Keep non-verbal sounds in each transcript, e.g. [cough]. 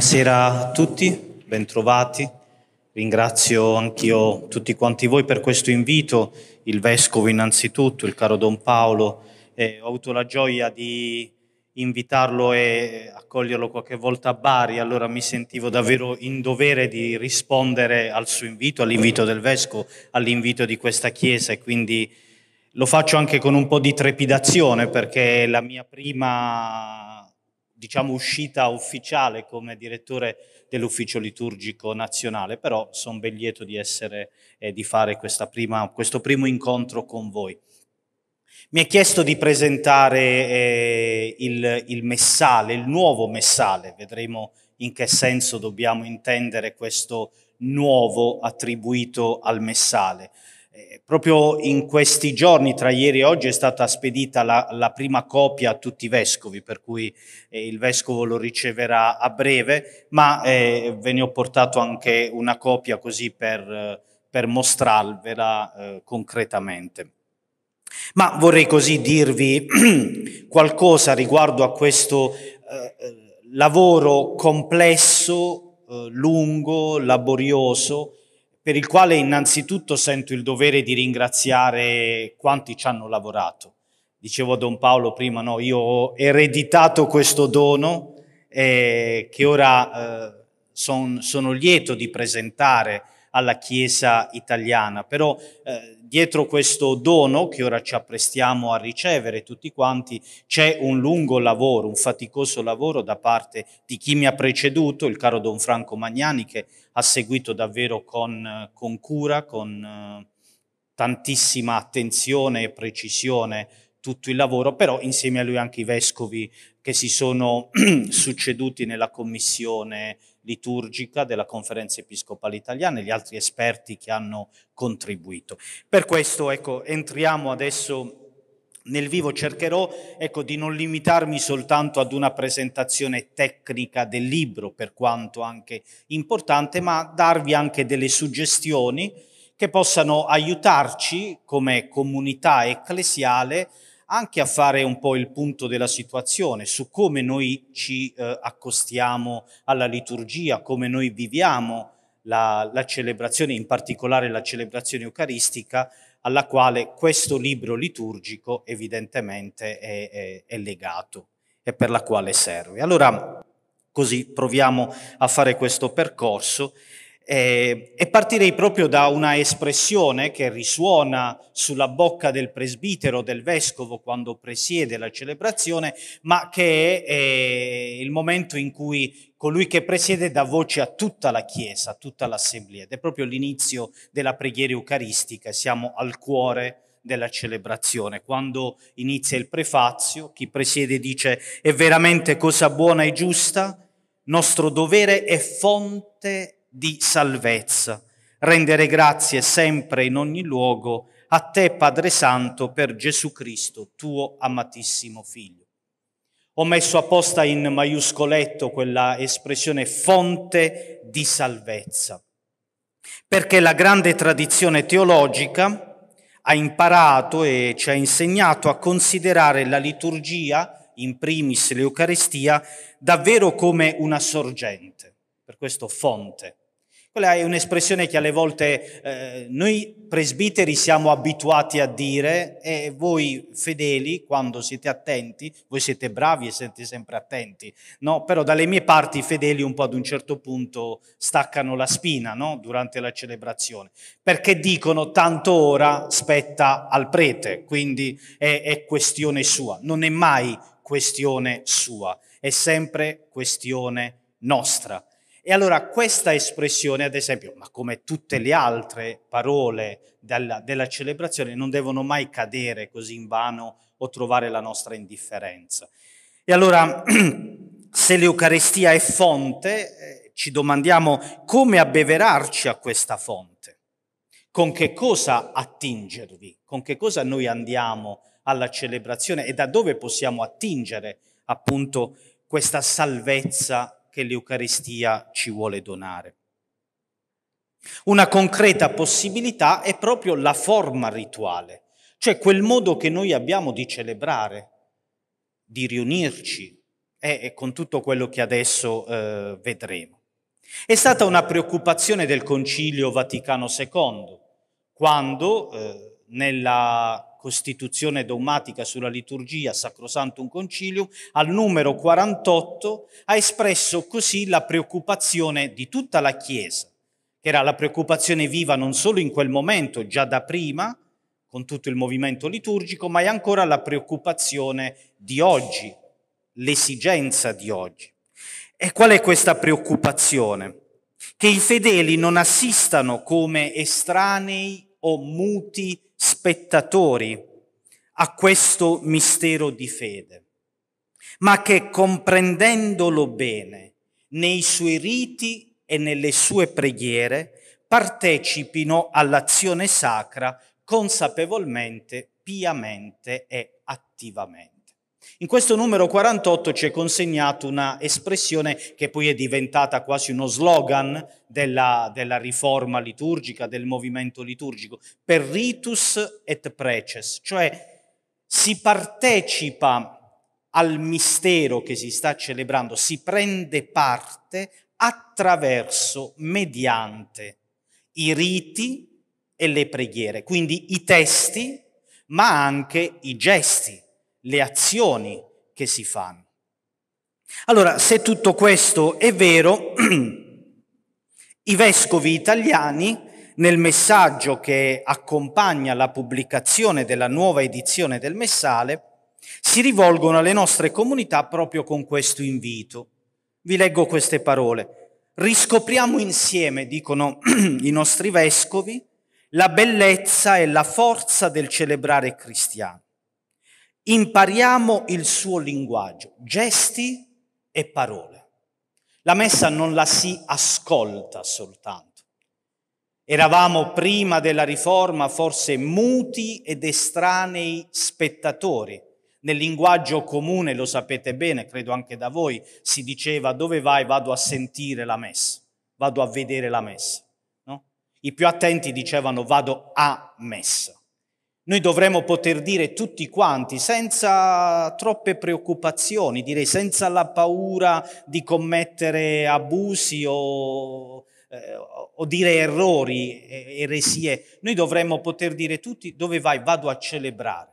Buonasera a tutti, bentrovati. Ringrazio anch'io tutti quanti voi per questo invito, il Vescovo innanzitutto, il caro Don Paolo. Eh, ho avuto la gioia di invitarlo e accoglierlo qualche volta a Bari, allora mi sentivo davvero in dovere di rispondere al suo invito, all'invito del Vescovo, all'invito di questa Chiesa e quindi lo faccio anche con un po' di trepidazione perché la mia prima diciamo, uscita ufficiale come direttore dell'ufficio liturgico nazionale, però sono ben lieto di essere e di fare prima, questo primo incontro con voi. Mi è chiesto di presentare eh, il, il messale, il nuovo messale, vedremo in che senso dobbiamo intendere questo nuovo attribuito al messale. Eh, proprio in questi giorni, tra ieri e oggi, è stata spedita la, la prima copia a tutti i vescovi, per cui eh, il vescovo lo riceverà a breve, ma eh, ve ne ho portato anche una copia così per, per mostrarvela eh, concretamente. Ma vorrei così dirvi [clears throat] qualcosa riguardo a questo eh, lavoro complesso, lungo, laborioso, per il quale innanzitutto sento il dovere di ringraziare quanti ci hanno lavorato. Dicevo a Don Paolo prima, no, io ho ereditato questo dono eh, che ora eh, son, sono lieto di presentare alla Chiesa italiana, però eh, dietro questo dono che ora ci apprestiamo a ricevere tutti quanti c'è un lungo lavoro, un faticoso lavoro da parte di chi mi ha preceduto, il caro Don Franco Magnani che ha seguito davvero con, con cura, con eh, tantissima attenzione e precisione tutto il lavoro, però insieme a lui anche i vescovi che si sono [clears throat] succeduti nella commissione liturgica della conferenza episcopale italiana e gli altri esperti che hanno contribuito. Per questo ecco, entriamo adesso nel vivo, cercherò ecco, di non limitarmi soltanto ad una presentazione tecnica del libro, per quanto anche importante, ma darvi anche delle suggestioni che possano aiutarci come comunità ecclesiale anche a fare un po' il punto della situazione su come noi ci eh, accostiamo alla liturgia, come noi viviamo la, la celebrazione, in particolare la celebrazione eucaristica, alla quale questo libro liturgico evidentemente è, è, è legato e per la quale serve. Allora, così proviamo a fare questo percorso eh, e partirei proprio da una espressione che risuona sulla bocca del presbitero, del vescovo, quando presiede la celebrazione, ma che è eh, il momento in cui colui che presiede dà voce a tutta la Chiesa, a tutta l'Assemblea. Ed è proprio l'inizio della preghiera eucaristica, siamo al cuore della celebrazione. Quando inizia il prefazio, chi presiede dice è veramente cosa buona e giusta, nostro dovere è fonte di salvezza. Rendere grazie sempre in ogni luogo a te, Padre Santo, per Gesù Cristo, tuo amatissimo Figlio. Ho messo apposta in maiuscoletto quella espressione fonte di salvezza, perché la grande tradizione teologica ha imparato e ci ha insegnato a considerare la liturgia, in primis l'Eucaristia, davvero come una sorgente, per questo fonte. Quella è un'espressione che alle volte eh, noi presbiteri siamo abituati a dire e voi fedeli, quando siete attenti, voi siete bravi e siete sempre attenti, no? Però dalle mie parti i fedeli un po' ad un certo punto staccano la spina, no? Durante la celebrazione, perché dicono tanto ora spetta al prete, quindi è, è questione sua. Non è mai questione sua, è sempre questione nostra. E allora questa espressione, ad esempio, ma come tutte le altre parole della, della, celebrazione, non devono mai cadere così in vano o trovare la nostra indifferenza. E allora, [clears throat] se l'Eucarestia è fonte, eh, ci domandiamo come abbeverarci a questa fonte, con che cosa attingervi, con che cosa noi andiamo alla celebrazione? E da dove possiamo attingere appunto questa salvezza che l'Eucaristia ci vuole donare. Una concreta possibilità è proprio la forma rituale, cioè quel modo che noi abbiamo di celebrare, di riunirci, e con tutto quello che adesso eh, vedremo. È stata una preoccupazione del Concilio Vaticano II, quando eh, nella Costituzione dogmatica sulla liturgia Sacrosantum Concilium, al numero 48, ha espresso così la preoccupazione di tutta la Chiesa, che era la preoccupazione viva non solo in quel momento, già da prima, con tutto il movimento liturgico, ma è ancora la preoccupazione di oggi, l'esigenza di oggi. E qual è questa preoccupazione? Che i fedeli non assistano come estranei o muti spettatori a questo mistero di fede, ma che comprendendolo bene nei suoi riti e nelle sue preghiere partecipino all'azione sacra consapevolmente, piamente e attivamente. In questo numero 48 ci è consegnato una espressione che poi è diventata quasi uno slogan della, della, riforma liturgica, del movimento liturgico, per ritus et preces, cioè si partecipa al mistero che si sta celebrando, si prende parte attraverso, mediante i riti e le preghiere, quindi i testi, ma anche i gesti le azioni che si fanno. Allora, se tutto questo è vero, [clears throat] i vescovi italiani nel messaggio che accompagna la pubblicazione della nuova edizione del Messale si rivolgono alle nostre comunità proprio con questo invito. Vi leggo queste parole. Riscopriamo insieme, dicono [clears throat] i nostri vescovi, la bellezza e la forza del celebrare cristiano impariamo il suo linguaggio, gesti e parole. La messa non la si ascolta soltanto. Eravamo prima della riforma forse muti ed estranei spettatori. Nel linguaggio comune, lo sapete bene, credo anche da voi, si diceva dove vai vado a sentire la messa, vado a vedere la messa. No? I più attenti dicevano vado a messa. Noi dovremmo poter dire tutti quanti, senza troppe preoccupazioni, direi senza la paura di commettere abusi o, eh, o dire errori, eresie, noi dovremmo poter dire tutti dove vai? Vado a celebrare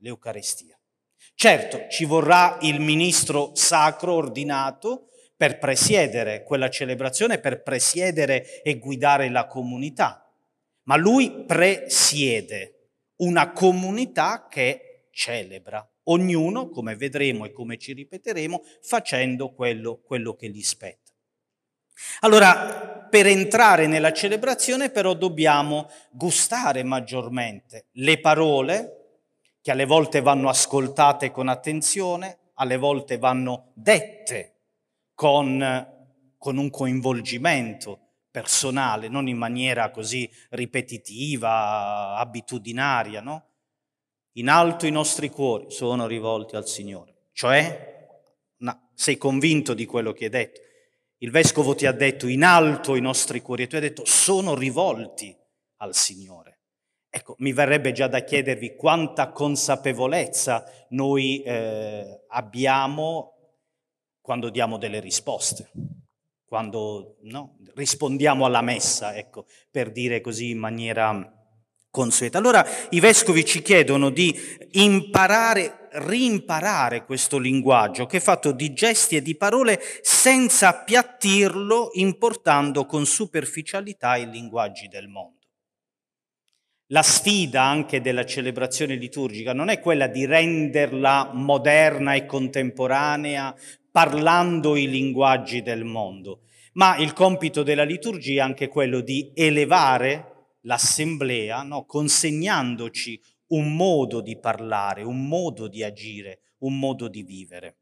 l'Eucarestia. Certo, ci vorrà il ministro sacro ordinato per presiedere quella celebrazione, per presiedere e guidare la comunità, ma lui presiede una comunità che celebra, ognuno, come vedremo e come ci ripeteremo, facendo quello, quello che gli spetta. Allora, per entrare nella celebrazione però dobbiamo gustare maggiormente le parole che alle volte vanno ascoltate con attenzione, alle volte vanno dette con, con un coinvolgimento, personale, non in maniera così ripetitiva, abitudinaria, no? In alto i nostri cuori sono rivolti al Signore. Cioè, no, sei convinto di quello che hai detto. Il vescovo ti ha detto in alto i nostri cuori e tu hai detto sono rivolti al Signore. Ecco, mi verrebbe già da chiedervi quanta consapevolezza noi eh, abbiamo quando diamo delle risposte quando no, rispondiamo alla messa, ecco, per dire così in maniera consueta. Allora i vescovi ci chiedono di imparare, rimparare questo linguaggio che è fatto di gesti e di parole senza appiattirlo importando con superficialità i linguaggi del mondo. La sfida anche della celebrazione liturgica non è quella di renderla moderna e contemporanea, parlando i linguaggi del mondo, ma il compito della liturgia è anche quello di elevare l'assemblea, no? consegnandoci un modo di parlare, un modo di agire, un modo di vivere.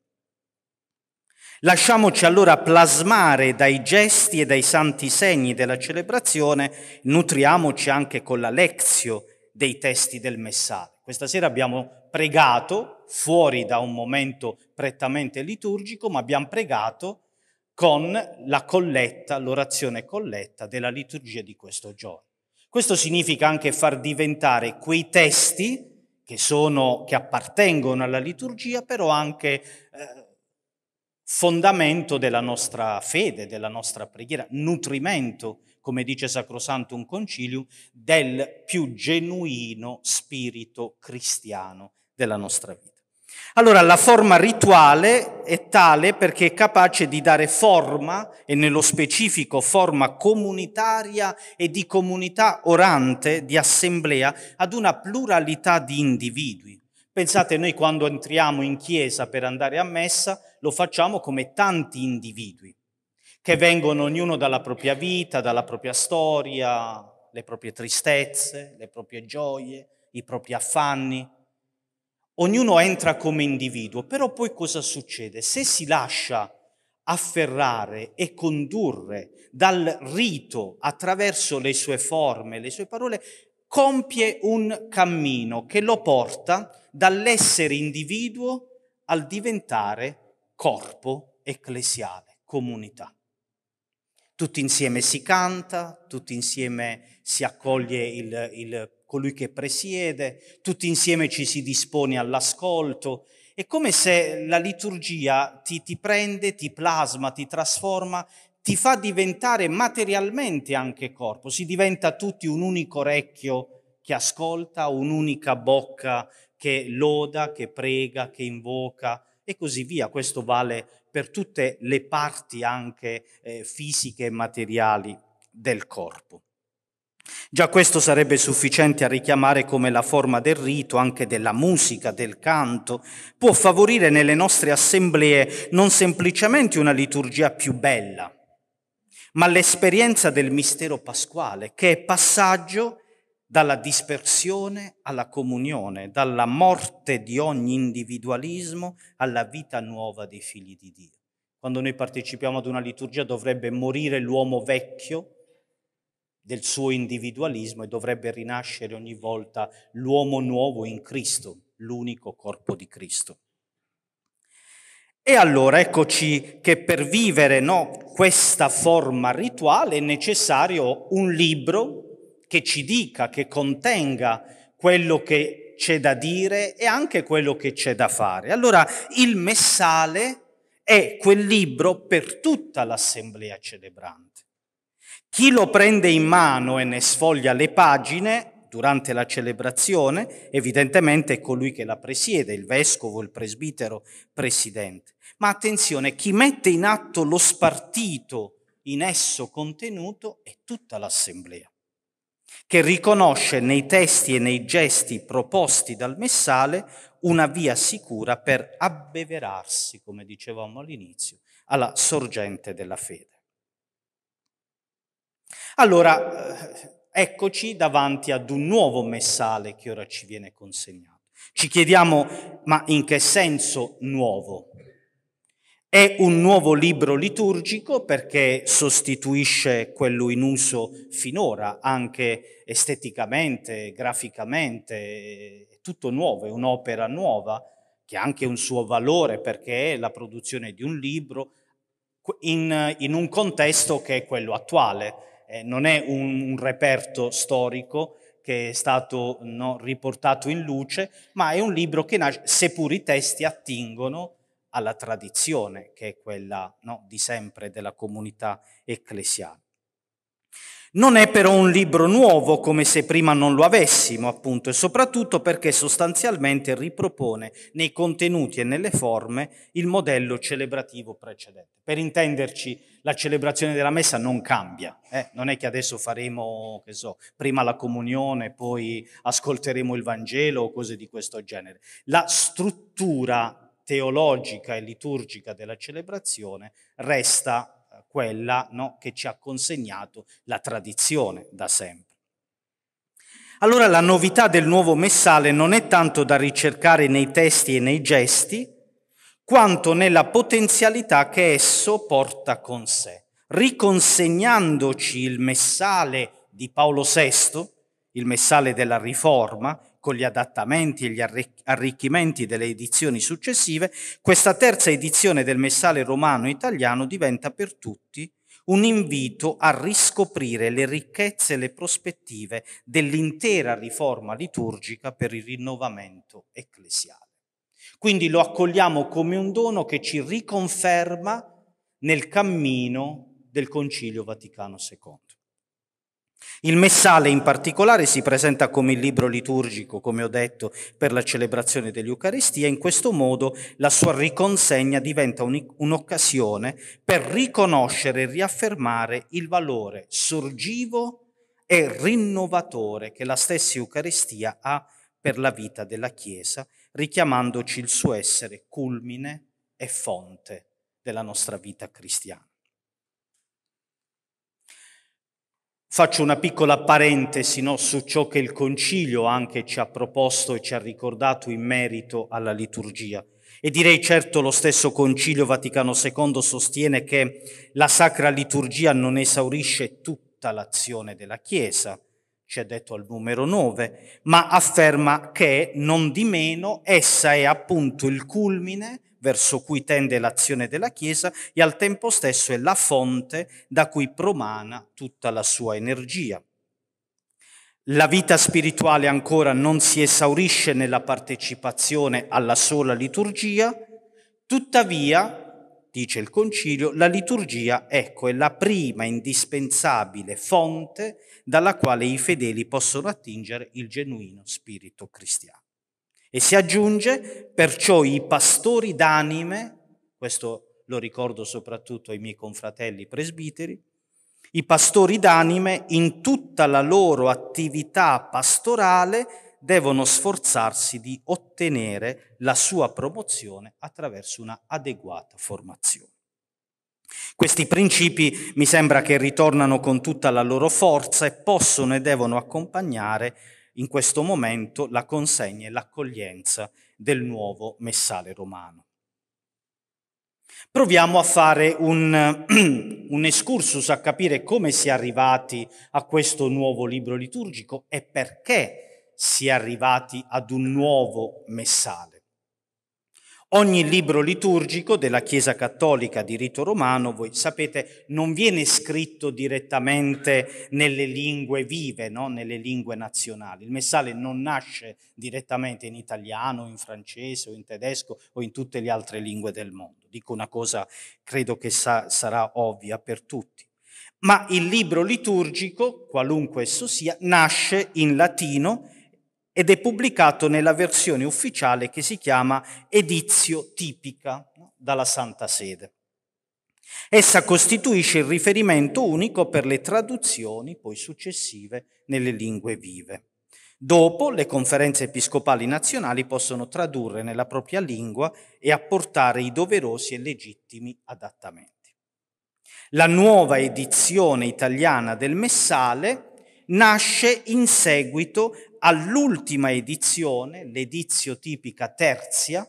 Lasciamoci allora plasmare dai gesti e dai santi segni della celebrazione, nutriamoci anche con la lezio dei testi del messaggio. Questa sera abbiamo pregato fuori da un momento prettamente liturgico, ma abbiamo pregato con la colletta, l'orazione colletta della liturgia di questo giorno. Questo significa anche far diventare quei testi che, sono, che appartengono alla liturgia, però anche eh, fondamento della nostra fede, della nostra preghiera, nutrimento, come dice Sacrosantum Concilium, del più genuino spirito cristiano della nostra vita. Allora la forma rituale è tale perché è capace di dare forma, e nello specifico forma comunitaria e di comunità orante, di assemblea, ad una pluralità di individui. Pensate, noi quando entriamo in chiesa per andare a messa, lo facciamo come tanti individui, che vengono ognuno dalla propria vita, dalla propria storia, le proprie tristezze, le proprie gioie, i propri affanni, Ognuno entra come individuo, però poi cosa succede? Se si lascia afferrare e condurre dal rito attraverso le sue forme, le sue parole, compie un cammino che lo porta dall'essere individuo al diventare corpo ecclesiale, comunità. Tutti insieme si canta, tutti insieme si accoglie il, il colui che presiede, tutti insieme ci si dispone all'ascolto. È come se la liturgia ti, ti prende, ti plasma, ti trasforma, ti fa diventare materialmente anche corpo, si diventa tutti un unico orecchio che ascolta, un'unica bocca che loda, che prega, che invoca e così via. Questo vale per tutte le parti anche eh, fisiche e materiali del corpo. Già questo sarebbe sufficiente a richiamare come la forma del rito, anche della musica, del canto, può favorire nelle nostre assemblee non semplicemente una liturgia più bella, ma l'esperienza del mistero pasquale, che è passaggio dalla dispersione alla comunione, dalla morte di ogni individualismo alla vita nuova dei figli di Dio. Quando noi partecipiamo ad una liturgia dovrebbe morire l'uomo vecchio, del suo individualismo e dovrebbe rinascere ogni volta l'uomo nuovo in Cristo, l'unico corpo di Cristo. E allora eccoci che per vivere no, questa forma rituale è necessario un libro che ci dica, che contenga quello che c'è da dire e anche quello che c'è da fare. Allora il messale è quel libro per tutta l'assemblea celebrante. Chi lo prende in mano e ne sfoglia le pagine durante la celebrazione, evidentemente è colui che la presiede, il vescovo, il presbitero, presidente. Ma attenzione, chi mette in atto lo spartito in esso contenuto è tutta l'assemblea, che riconosce nei testi e nei gesti proposti dal messale una via sicura per abbeverarsi, come dicevamo all'inizio, alla sorgente della fede. Allora, eh, eccoci davanti ad un nuovo messale che ora ci viene consegnato. Ci chiediamo, ma in che senso nuovo? È un nuovo libro liturgico perché sostituisce quello in uso finora, anche esteticamente, graficamente, è tutto nuovo, è un'opera nuova che ha anche un suo valore perché è la produzione di un libro in, in un contesto che è quello attuale eh, non è un, un, reperto storico che è stato no, riportato in luce, ma è un libro che nasce, seppur i testi attingono alla tradizione, che è quella no, di sempre della comunità ecclesiale. Non è però un libro nuovo come se prima non lo avessimo, appunto, e soprattutto perché sostanzialmente ripropone nei contenuti e nelle forme il modello celebrativo precedente. Per intenderci, la celebrazione della messa non cambia, eh? non è che adesso faremo, che so, prima la comunione, poi ascolteremo il Vangelo o cose di questo genere. La struttura teologica e liturgica della celebrazione resta quella no, che ci ha consegnato la tradizione da sempre. Allora la novità del nuovo messale non è tanto da ricercare nei testi e nei gesti, quanto nella potenzialità che esso porta con sé, riconsegnandoci il messale di Paolo VI, il messale della Riforma, con gli adattamenti e gli arricchimenti delle edizioni successive, questa terza edizione del Messale romano italiano diventa per tutti un invito a riscoprire le ricchezze e le prospettive dell'intera riforma liturgica per il rinnovamento ecclesiale. Quindi lo accogliamo come un dono che ci riconferma nel cammino del Concilio Vaticano II. Il Messale in particolare si presenta come il libro liturgico, come ho detto, per la celebrazione dell'Eucaristia in questo modo la sua riconsegna diventa un'occasione per riconoscere e riaffermare il valore sorgivo e rinnovatore che la stessa Eucaristia ha per la vita della Chiesa, richiamandoci il suo essere culmine e fonte della nostra vita cristiana. Faccio una piccola parentesi no, su ciò che il Concilio anche ci ha proposto e ci ha ricordato in merito alla liturgia. E direi certo lo stesso Concilio Vaticano II sostiene che la Sacra Liturgia non esaurisce tutta l'azione della Chiesa, ci è detto al numero 9, ma afferma che non di meno essa è appunto il culmine verso cui tende l'azione della Chiesa e al tempo stesso è la fonte da cui promana tutta la sua energia. La vita spirituale ancora non si esaurisce nella partecipazione alla sola liturgia, tuttavia, dice il Concilio, la liturgia, ecco, è la prima indispensabile fonte dalla quale i fedeli possono attingere il genuino spirito cristiano. E si aggiunge, perciò i pastori d'anime, questo lo ricordo soprattutto ai miei confratelli presbiteri, i pastori d'anime in tutta la loro attività pastorale devono sforzarsi di ottenere la sua promozione attraverso una adeguata formazione. Questi principi mi sembra che ritornano con tutta la loro forza e possono e devono accompagnare in questo momento la consegna e l'accoglienza del nuovo messale romano. Proviamo a fare un, [clears throat] un excursus a capire come si è arrivati a questo nuovo libro liturgico e perché si è arrivati ad un nuovo messale. Ogni libro liturgico della Chiesa Cattolica di rito romano, voi sapete, non viene scritto direttamente nelle lingue vive, no? nelle lingue nazionali. Il messale non nasce direttamente in italiano, in francese o in tedesco o in tutte le altre lingue del mondo. Dico una cosa, credo che sa- sarà ovvia per tutti. Ma il libro liturgico, qualunque esso sia, nasce in latino ed è pubblicato nella versione ufficiale che si chiama Edizio Tipica no? dalla Santa Sede. Essa costituisce il riferimento unico per le traduzioni poi successive nelle lingue vive. Dopo le conferenze episcopali nazionali possono tradurre nella propria lingua e apportare i doverosi e legittimi adattamenti. La nuova edizione italiana del Messale nasce in seguito all'ultima edizione, l'edizio tipica terzia,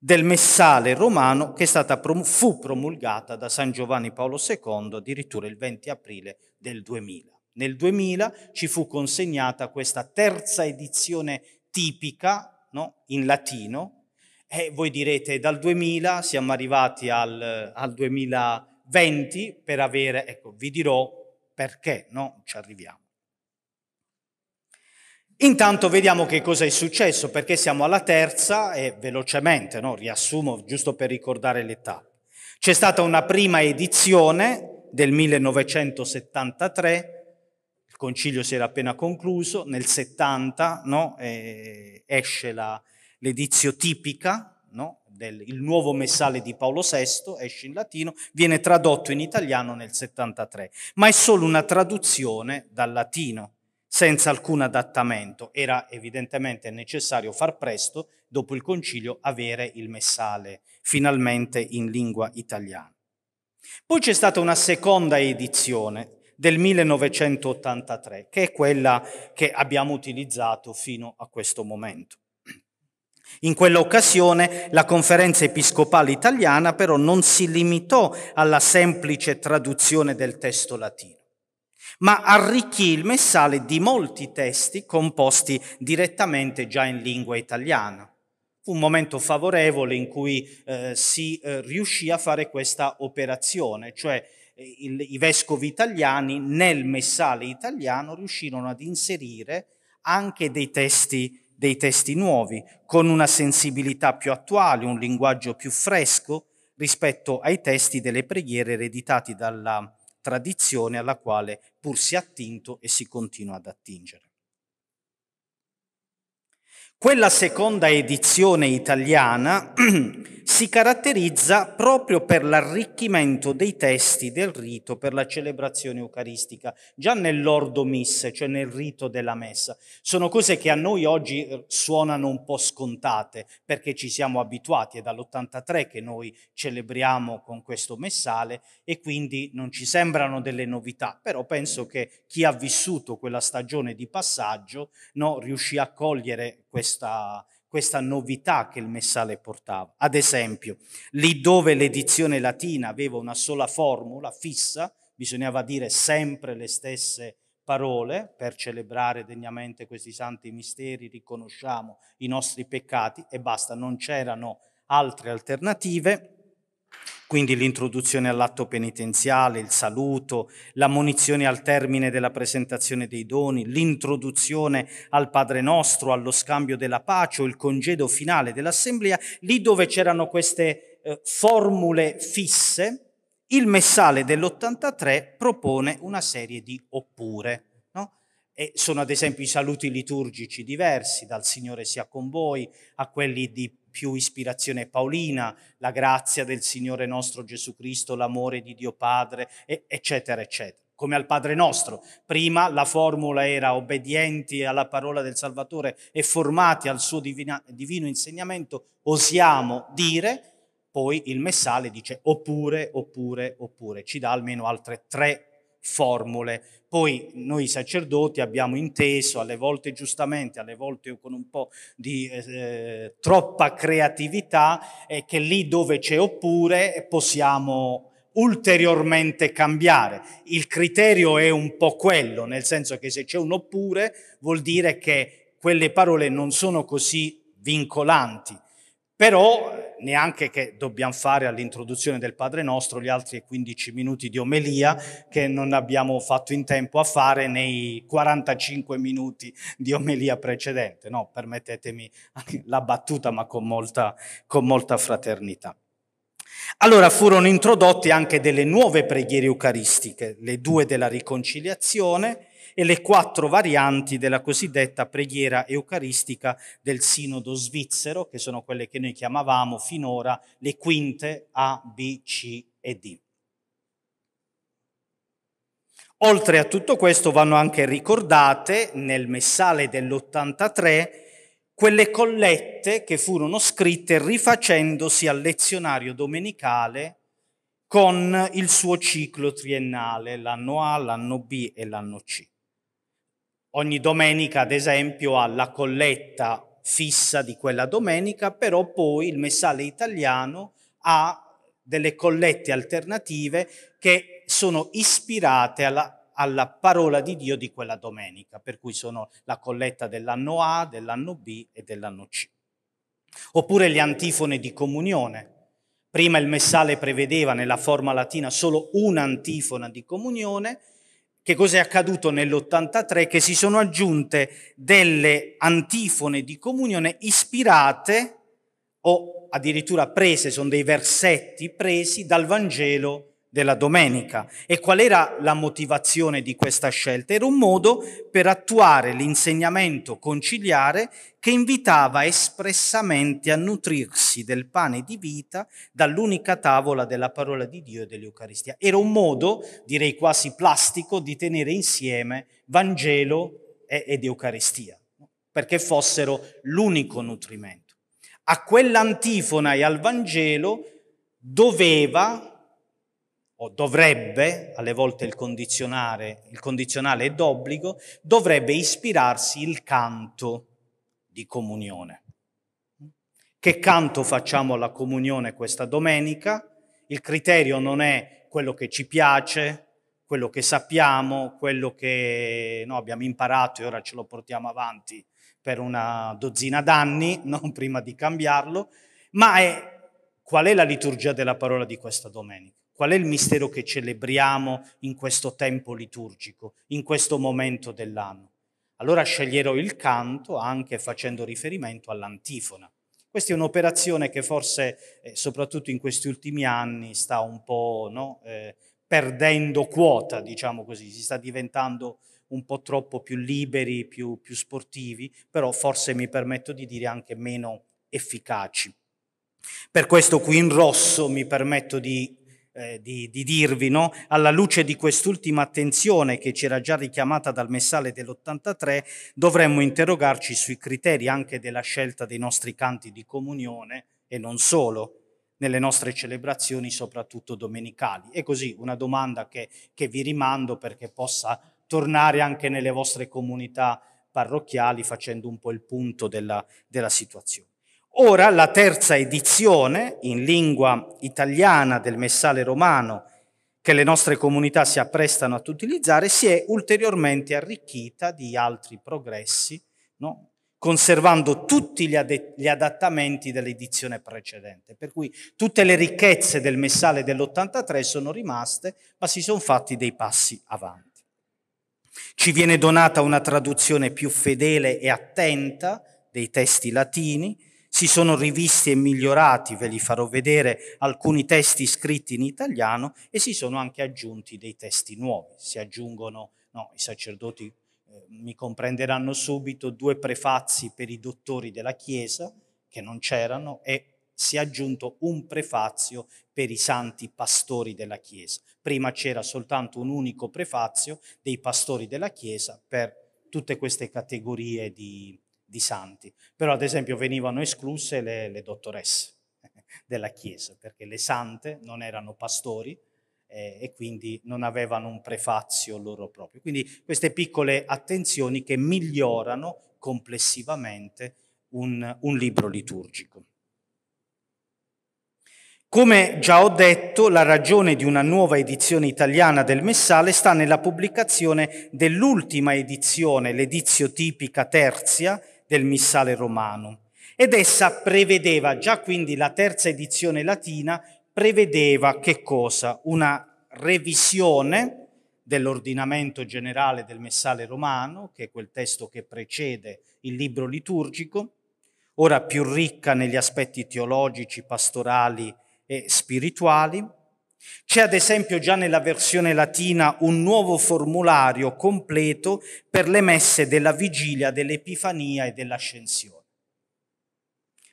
del Messale romano che stata, fu promulgata da San Giovanni Paolo II addirittura il 20 aprile del 2000. Nel 2000 ci fu consegnata questa terza edizione tipica no? in latino e voi direte dal 2000 siamo arrivati al, al 2020 per avere, ecco vi dirò perché no? ci arriviamo. Intanto vediamo che cosa è successo, perché siamo alla terza e velocemente, no? riassumo giusto per ricordare l'età. C'è stata una prima edizione del 1973, il concilio si era appena concluso, nel 70 no? esce la, l'edizio tipica, no? del, il nuovo messale di Paolo VI, esce in latino, viene tradotto in italiano nel 73, ma è solo una traduzione dal latino senza alcun adattamento. Era evidentemente necessario far presto, dopo il concilio, avere il messale finalmente in lingua italiana. Poi c'è stata una seconda edizione del 1983, che è quella che abbiamo utilizzato fino a questo momento. In quell'occasione la conferenza episcopale italiana però non si limitò alla semplice traduzione del testo latino ma arricchì il messale di molti testi composti direttamente già in lingua italiana. Fu un momento favorevole in cui eh, si eh, riuscì a fare questa operazione, cioè eh, il, i vescovi italiani nel messale italiano riuscirono ad inserire anche dei testi dei testi nuovi, con una sensibilità più attuale, un linguaggio più fresco rispetto ai testi delle preghiere ereditati dalla tradizione alla quale pur si è attinto e si continua ad attingere. Quella seconda edizione italiana [clears throat] si caratterizza proprio per l'arricchimento dei testi del rito per la celebrazione eucaristica, già nell'ordo misse, cioè nel rito della messa. Sono cose che a noi oggi eh, suonano un po' scontate perché ci siamo abituati, è dall'83 che noi celebriamo con questo messale e quindi non ci sembrano delle novità, però penso che chi ha vissuto quella stagione di passaggio no, riuscì a cogliere questa questa novità che il messale portava. Ad esempio, lì dove l'edizione latina aveva una sola formula fissa, bisognava dire sempre le stesse parole per celebrare degnamente questi santi misteri, riconosciamo i nostri peccati e basta, non c'erano altre alternative. Quindi l'introduzione all'atto penitenziale, il saluto, l'ammonizione al termine della presentazione dei doni, l'introduzione al Padre Nostro, allo scambio della pace o il congedo finale dell'assemblea, lì dove c'erano queste eh, formule fisse, il messale dell'83 propone una serie di oppure. No? Sono ad esempio i saluti liturgici diversi, dal Signore sia con voi a quelli di più ispirazione paolina, la grazia del Signore nostro Gesù Cristo, l'amore di Dio Padre, eccetera, eccetera. Come al Padre nostro. Prima la formula era obbedienti alla parola del Salvatore e formati al suo divina, divino insegnamento, osiamo dire, poi il messale dice oppure, oppure, oppure. Ci dà almeno altre tre formule. Poi noi sacerdoti abbiamo inteso, alle volte giustamente, alle volte con un po' di eh, troppa creatività, eh, che lì dove c'è oppure possiamo ulteriormente cambiare. Il criterio è un po' quello, nel senso che se c'è un oppure vuol dire che quelle parole non sono così vincolanti, però neanche che dobbiamo fare all'introduzione del Padre Nostro gli altri 15 minuti di omelia che non abbiamo fatto in tempo a fare nei 45 minuti di omelia precedente. No, permettetemi [laughs] la battuta, ma con molta, con molta fraternità. Allora furono introdotte anche delle nuove preghiere eucaristiche, le due della riconciliazione e le quattro varianti della cosiddetta preghiera eucaristica del sinodo svizzero, che sono quelle che noi chiamavamo finora le quinte A, B, C e D. Oltre a tutto questo vanno anche ricordate nel messale dell'83 quelle collette che furono scritte rifacendosi al lezionario domenicale con il suo ciclo triennale, l'anno A, l'anno B e l'anno C. Ogni domenica, ad esempio, ha la colletta fissa di quella domenica, però poi il messale italiano ha delle collette alternative che sono ispirate alla, alla parola di Dio di quella domenica, per cui sono la colletta dell'anno A, dell'anno B e dell'anno C. Oppure le antifone di comunione. Prima il messale prevedeva nella forma latina solo un'antifona di comunione, che cosa è accaduto nell'83? Che si sono aggiunte delle antifone di comunione ispirate o addirittura prese, sono dei versetti presi dal Vangelo della domenica. E qual era la motivazione di questa scelta? Era un modo per attuare l'insegnamento conciliare che invitava espressamente a nutrirsi del pane di vita dall'unica tavola della parola di Dio e dell'Eucaristia. Era un modo, direi quasi plastico, di tenere insieme Vangelo ed Eucaristia, perché fossero l'unico nutrimento. A quell'antifona e al Vangelo doveva o dovrebbe, alle volte il il condizionale è d'obbligo, dovrebbe ispirarsi il canto di comunione. Che canto facciamo alla comunione questa domenica? Il criterio non è quello che ci piace, quello che sappiamo, quello che no, abbiamo imparato e ora ce lo portiamo avanti per una dozzina d'anni, [laughs] non prima di cambiarlo, ma è qual è la liturgia della parola di questa domenica? Qual è il mistero che celebriamo in questo tempo liturgico, in questo momento dell'anno? allora sceglierò il canto anche facendo riferimento all'antifona. Questa è un'operazione che forse, eh, soprattutto in questi ultimi anni, sta un po' no, eh, perdendo quota, diciamo così, si sta diventando un po' troppo più liberi, più, più sportivi, però forse mi permetto di dire anche meno efficaci. Per questo qui in rosso mi permetto di, eh, di, di dirvi, no? alla luce di quest'ultima attenzione che ci era già richiamata dal messale dell'83, dovremmo interrogarci sui criteri anche della scelta dei nostri canti di comunione e non solo nelle nostre celebrazioni, soprattutto domenicali. E così una domanda che, che vi rimando perché possa tornare anche nelle vostre comunità parrocchiali facendo un po' il punto della, della situazione. Ora la terza edizione in lingua italiana del Messale romano che le nostre comunità si apprestano ad utilizzare si è ulteriormente arricchita di altri progressi, no? conservando tutti gli, ad- gli, adattamenti dell'edizione precedente. Per cui tutte le ricchezze del Messale dell'83 sono rimaste, ma si sono fatti dei passi avanti. Ci viene donata una traduzione più fedele e attenta dei testi latini, si sono rivisti e migliorati, ve li farò vedere, alcuni testi scritti in italiano e si sono anche aggiunti dei testi nuovi. Si aggiungono, no, i sacerdoti eh, mi comprenderanno subito, due prefazi per i dottori della Chiesa, che non c'erano, e si è aggiunto un prefazio per i santi pastori della Chiesa. Prima c'era soltanto un unico prefazio dei pastori della Chiesa per tutte queste categorie di, di santi, però ad esempio venivano escluse le, le dottoresse [laughs] della Chiesa, perché le sante non erano pastori eh, e quindi non avevano un prefazio loro proprio. Quindi queste piccole attenzioni che migliorano complessivamente un, un libro liturgico. Come già ho detto, la ragione di una nuova edizione italiana del Messale sta nella pubblicazione dell'ultima edizione, l'edizio tipica terzia, del Missale romano. Ed essa prevedeva, già quindi la terza edizione latina, prevedeva che cosa? Una revisione dell'ordinamento generale del Messale romano, che è quel testo che precede il libro liturgico, ora più ricca negli aspetti teologici, pastorali e spirituali, c'è ad esempio già nella versione latina un nuovo formulario completo per le messe della vigilia, dell'Epifania e dell'Ascensione.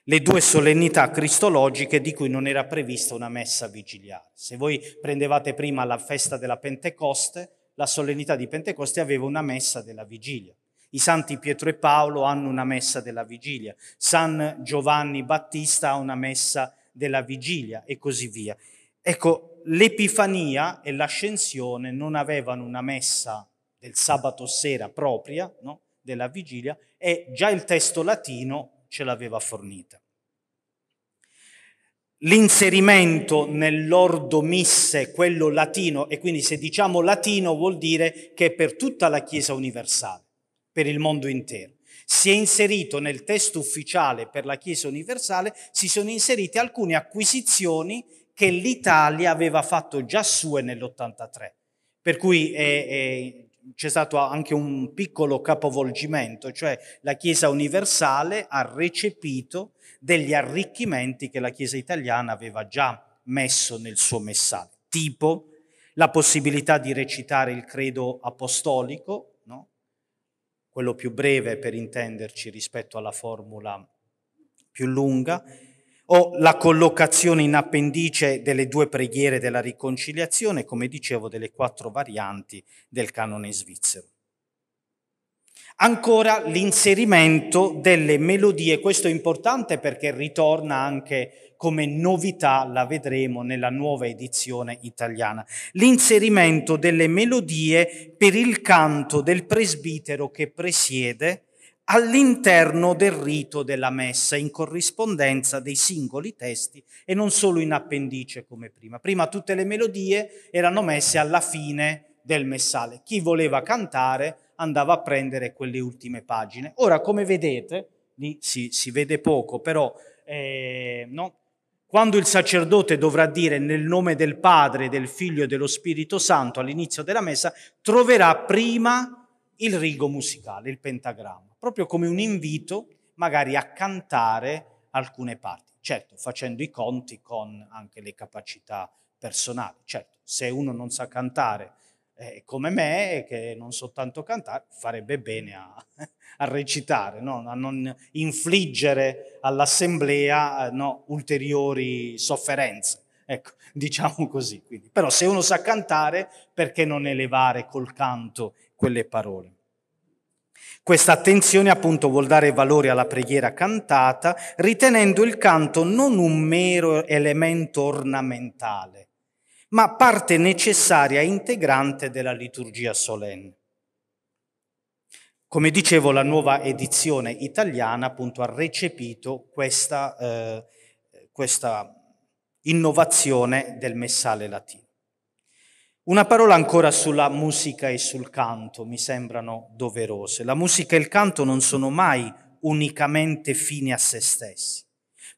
Le due solennità cristologiche di cui non era prevista una messa vigiliare. Se voi prendevate prima la festa della Pentecoste, la solennità di Pentecoste aveva una messa della vigilia. I santi Pietro e Paolo hanno una messa della vigilia, San Giovanni Battista ha una messa della vigilia e così via. Ecco, l'Epifania e l'Ascensione non avevano una messa del sabato sera propria, no? della vigilia, e già il testo latino ce l'aveva fornita. L'inserimento nell'ordo misse, quello latino, e quindi se diciamo latino vuol dire che è per tutta la Chiesa universale, per il mondo intero. Si è inserito nel testo ufficiale per la Chiesa universale, si sono inserite alcune acquisizioni che l'Italia aveva fatto già sue nell'83. Per cui è, è, c'è stato anche un piccolo capovolgimento, cioè la Chiesa universale ha recepito degli arricchimenti che la Chiesa italiana aveva già messo nel suo messaggio, tipo la possibilità di recitare il credo apostolico, no? quello più breve per intenderci rispetto alla formula più lunga, o la collocazione in appendice delle due preghiere della riconciliazione, come dicevo, delle quattro varianti del canone svizzero. Ancora l'inserimento delle melodie, questo è importante perché ritorna anche come novità, la vedremo nella nuova edizione italiana, l'inserimento delle melodie per il canto del presbitero che presiede all'interno del rito della messa, in corrispondenza dei singoli testi e non solo in appendice come prima. Prima tutte le melodie erano messe alla fine del messale. Chi voleva cantare andava a prendere quelle ultime pagine. Ora, come vedete, lì si, si vede poco, però eh, no? quando il sacerdote dovrà dire nel nome del Padre, del Figlio e dello Spirito Santo all'inizio della messa, troverà prima il rigo musicale, il pentagramma, proprio come un invito magari a cantare alcune parti, certo facendo i conti con anche le capacità personali, certo se uno non sa cantare eh, come me, che non so tanto cantare, farebbe bene a, [laughs] a recitare, no? a non infliggere all'assemblea no, ulteriori sofferenze. Ecco, [laughs] diciamo così. Quindi. Però se uno sa cantare, perché non elevare col canto quelle parole? Questa attenzione appunto vuol dare valore alla preghiera cantata, ritenendo il canto non un mero elemento ornamentale, ma parte necessaria e integrante della liturgia solenne. Come dicevo, la nuova edizione italiana appunto ha recepito questa, eh, questa innovazione del messale latino. Una parola ancora sulla musica e sul canto mi sembrano doverose. La musica e il canto non sono mai unicamente fini a se stessi,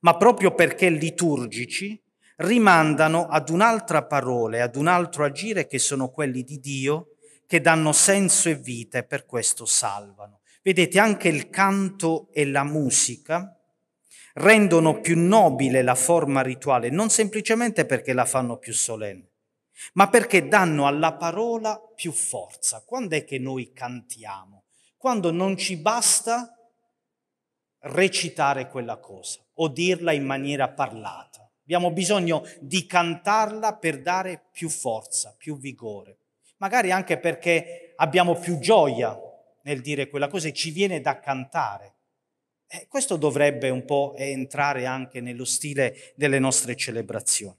ma proprio perché liturgici rimandano ad un'altra parola e ad un altro agire che sono quelli di Dio, che danno senso e vita e per questo salvano. Vedete, anche il canto e la musica rendono più nobile la forma rituale, non semplicemente perché la fanno più solenne, ma perché danno alla parola più forza. Quando è che noi cantiamo? Quando non ci basta recitare quella cosa o dirla in maniera parlata. Abbiamo bisogno di cantarla per dare più forza, più vigore. Magari anche perché abbiamo più gioia nel dire quella cosa e ci viene da cantare. Eh, questo dovrebbe un po' entrare anche nello stile delle nostre celebrazioni.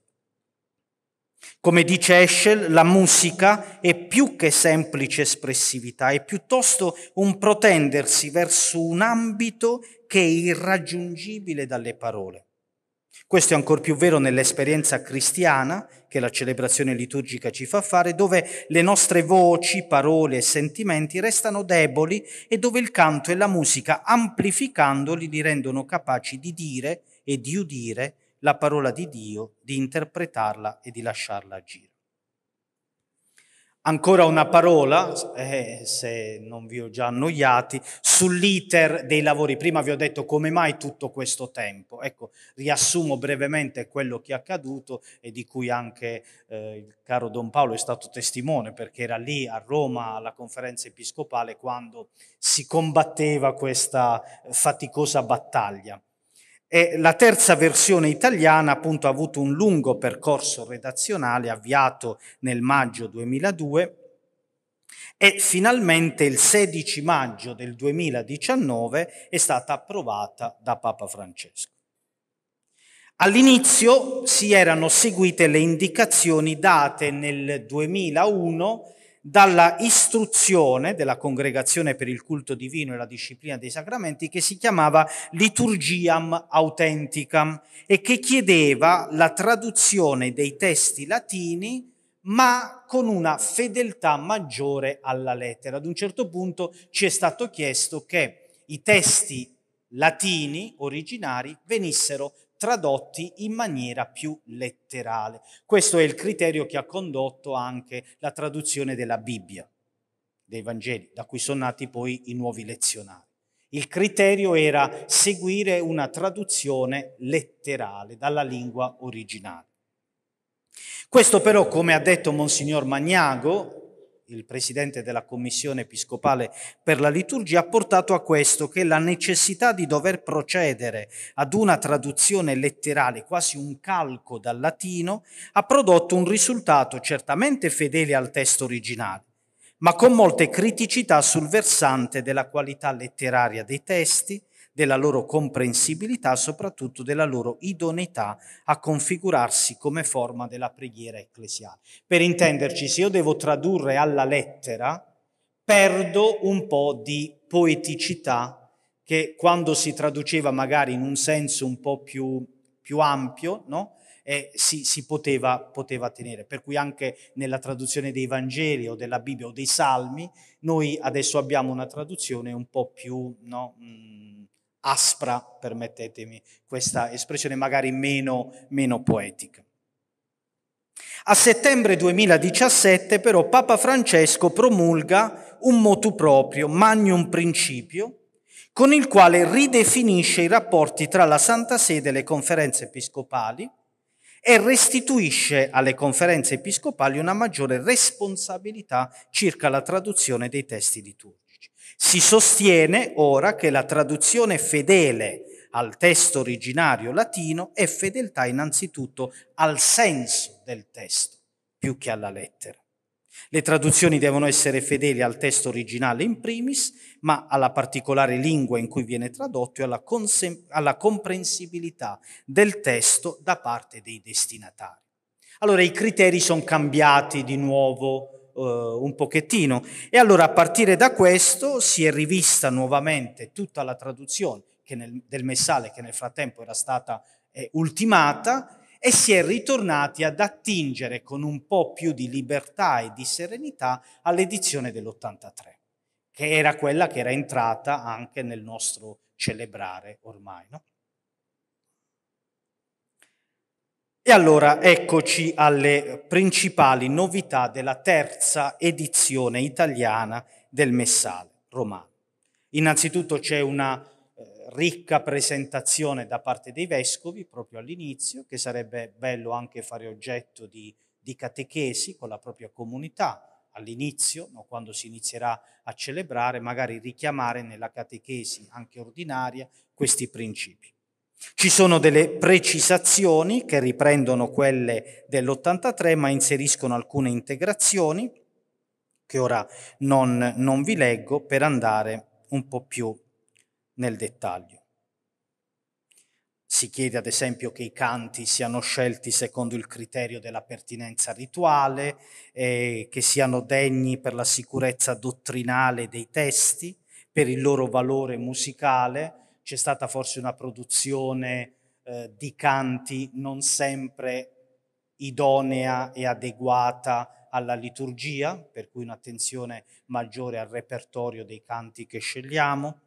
Come dice Eschel, la musica è più che semplice espressività, è piuttosto un protendersi verso un ambito che è irraggiungibile dalle parole. Questo è ancora più vero nell'esperienza cristiana che la celebrazione liturgica ci fa fare, dove le nostre voci, parole e sentimenti restano deboli e dove il canto e la musica, amplificandoli, li rendono capaci di dire e di udire la parola di Dio, di interpretarla e di lasciarla agire. Ancora una parola, eh, se non vi ho già annoiati, sull'iter dei lavori. Prima vi ho detto come mai tutto questo tempo. Ecco, riassumo brevemente quello che è accaduto e di cui anche eh, il caro Don Paolo è stato testimone perché era lì a Roma alla conferenza episcopale quando si combatteva questa faticosa battaglia. E la terza versione italiana appunto ha avuto un lungo percorso redazionale avviato nel maggio 2002 e finalmente il 16 maggio del 2019 è stata approvata da Papa Francesco. All'inizio si erano seguite le indicazioni date nel 2001 dalla istruzione della Congregazione per il culto divino e la disciplina dei sacramenti che si chiamava Liturgiam Authenticam e che chiedeva la traduzione dei testi latini ma con una fedeltà maggiore alla lettera. Ad un certo punto ci è stato chiesto che i testi latini originari venissero tradotti in maniera più letterale. Questo è il criterio che ha condotto anche la traduzione della Bibbia, dei Vangeli, da cui sono nati poi i nuovi lezionari. Il criterio era seguire una traduzione letterale dalla lingua originale. Questo però, come ha detto Monsignor Magnago, il presidente della Commissione Episcopale per la liturgia, ha portato a questo che la necessità di dover procedere ad una traduzione letterale, quasi un calco dal latino, ha prodotto un risultato certamente fedele al testo originale, ma con molte criticità sul versante della qualità letteraria dei testi, della loro comprensibilità, soprattutto della loro idoneità a configurarsi come forma della preghiera ecclesiale. Per intenderci, se io devo tradurre alla lettera, perdo un po' di poeticità che quando si traduceva magari in un senso un po' più, più ampio, no? eh, si, si poteva, poteva, tenere. Per cui anche nella traduzione dei Vangeli o della Bibbia o dei Salmi, noi adesso abbiamo una traduzione un po' più no, mh, mm, aspra, permettetemi questa espressione, magari meno, meno poetica. A settembre 2017 però Papa Francesco promulga un motu proprio, Magnum Principio, con il quale ridefinisce i rapporti tra la Santa Sede e le conferenze episcopali e restituisce alle conferenze episcopali una maggiore responsabilità circa la traduzione dei testi liturgici. Si sostiene ora che la traduzione fedele al testo originario latino è fedeltà innanzitutto al senso del testo più che alla lettera. Le traduzioni devono essere fedeli al testo originale in primis, ma alla particolare lingua in cui viene tradotto e alla, consem- alla comprensibilità del testo da parte dei destinatari. Allora i criteri sono cambiati di nuovo uh, un pochettino e allora a partire da questo si è rivista nuovamente tutta la traduzione nel, del messale che nel frattempo era stata eh, ultimata e si è ritornati ad attingere con un po' più di libertà e di serenità all'edizione dell'83, che era quella che era entrata anche nel nostro celebrare ormai. No? E allora eccoci alle principali novità della terza edizione italiana del Messale romano. Innanzitutto c'è una ricca presentazione da parte dei vescovi proprio all'inizio, che sarebbe bello anche fare oggetto di, di catechesi con la propria comunità all'inizio, no, quando si inizierà a celebrare, magari richiamare nella catechesi anche ordinaria questi principi. Ci sono delle precisazioni che riprendono quelle dell'83, ma inseriscono alcune integrazioni che ora non, non vi leggo per andare un po' più nel dettaglio. Si chiede ad esempio che i canti siano scelti secondo il criterio della pertinenza rituale, eh, che siano degni per la sicurezza dottrinale dei testi, per il loro valore musicale. C'è stata forse una produzione eh, di canti non sempre idonea e adeguata alla liturgia, per cui un'attenzione maggiore al repertorio dei canti che scegliamo.